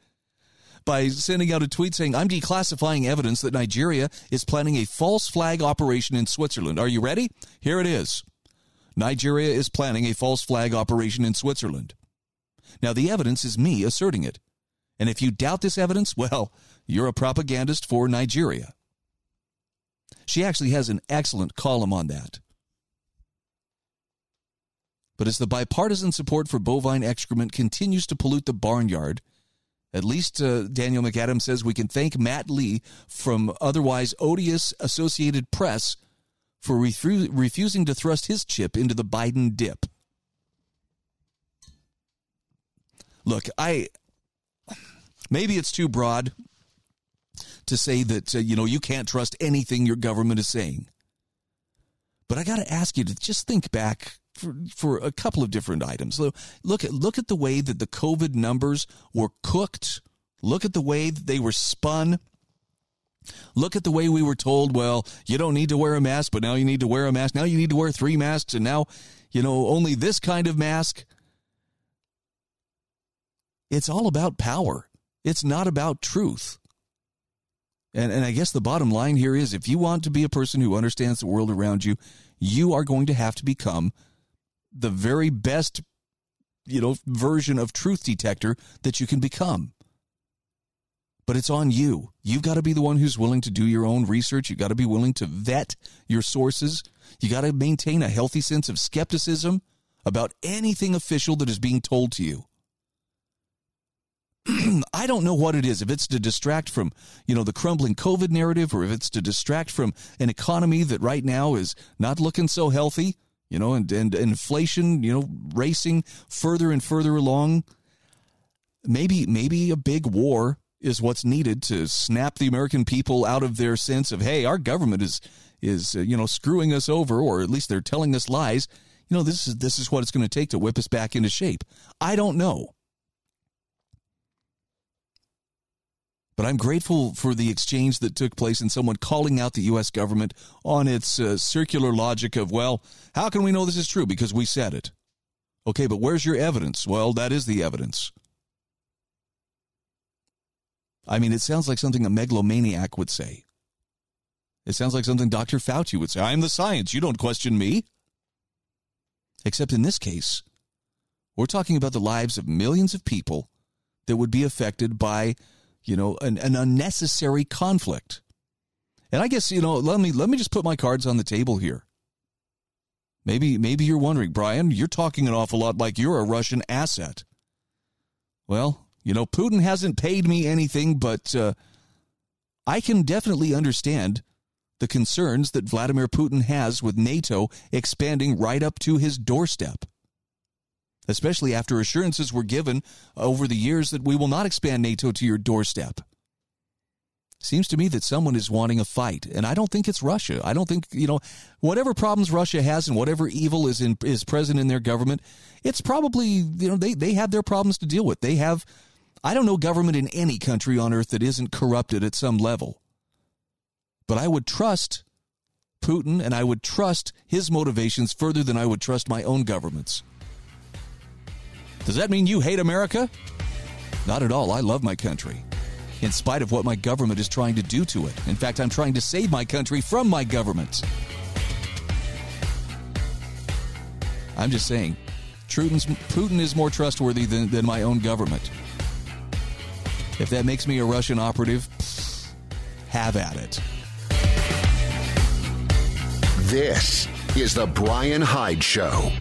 by sending out a tweet saying, I'm declassifying evidence that Nigeria is planning a false flag operation in Switzerland. Are you ready? Here it is. Nigeria is planning a false flag operation in Switzerland. Now, the evidence is me asserting it. And if you doubt this evidence, well, you're a propagandist for Nigeria. She actually has an excellent column on that. But as the bipartisan support for bovine excrement continues to pollute the barnyard, at least uh, Daniel McAdams says we can thank Matt Lee from otherwise odious Associated Press for refu- refusing to thrust his chip into the Biden dip. Look, I maybe it's too broad to say that uh, you know you can't trust anything your government is saying. But I got to ask you to just think back for, for a couple of different items. Look at look at the way that the COVID numbers were cooked. Look at the way that they were spun. Look at the way we were told, well, you don't need to wear a mask, but now you need to wear a mask. Now you need to wear three masks, and now, you know, only this kind of mask. It's all about power. It's not about truth. And, and I guess the bottom line here is if you want to be a person who understands the world around you, you are going to have to become the very best you know version of truth detector that you can become. But it's on you. You've got to be the one who's willing to do your own research. You've got to be willing to vet your sources. You got to maintain a healthy sense of skepticism about anything official that is being told to you. *clears throat* I don't know what it is. If it's to distract from, you know, the crumbling COVID narrative or if it's to distract from an economy that right now is not looking so healthy, you know, and, and inflation, you know, racing further and further along. Maybe maybe a big war is what's needed to snap the American people out of their sense of, hey, our government is is uh, you know screwing us over, or at least they're telling us lies. You know, this is this is what it's going to take to whip us back into shape. I don't know. But I'm grateful for the exchange that took place and someone calling out the U.S. government on its uh, circular logic of, well, how can we know this is true? Because we said it. Okay, but where's your evidence? Well, that is the evidence. I mean, it sounds like something a megalomaniac would say. It sounds like something Dr. Fauci would say. I'm the science. You don't question me. Except in this case, we're talking about the lives of millions of people that would be affected by you know, an, an unnecessary conflict. And I guess, you know, let me let me just put my cards on the table here. Maybe maybe you're wondering, Brian, you're talking an awful lot like you're a Russian asset. Well, you know, Putin hasn't paid me anything, but uh, I can definitely understand the concerns that Vladimir Putin has with NATO expanding right up to his doorstep especially after assurances were given over the years that we will not expand NATO to your doorstep. Seems to me that someone is wanting a fight, and I don't think it's Russia. I don't think you know whatever problems Russia has and whatever evil is in is present in their government. It's probably you know they they have their problems to deal with. They have I don't know government in any country on earth that isn't corrupted at some level. But I would trust Putin and I would trust his motivations further than I would trust my own governments. Does that mean you hate America? Not at all. I love my country in spite of what my government is trying to do to it. In fact, I'm trying to save my country from my government. I'm just saying, Putin is more trustworthy than, than my own government. If that makes me a Russian operative, have at it. This is the Brian Hyde Show.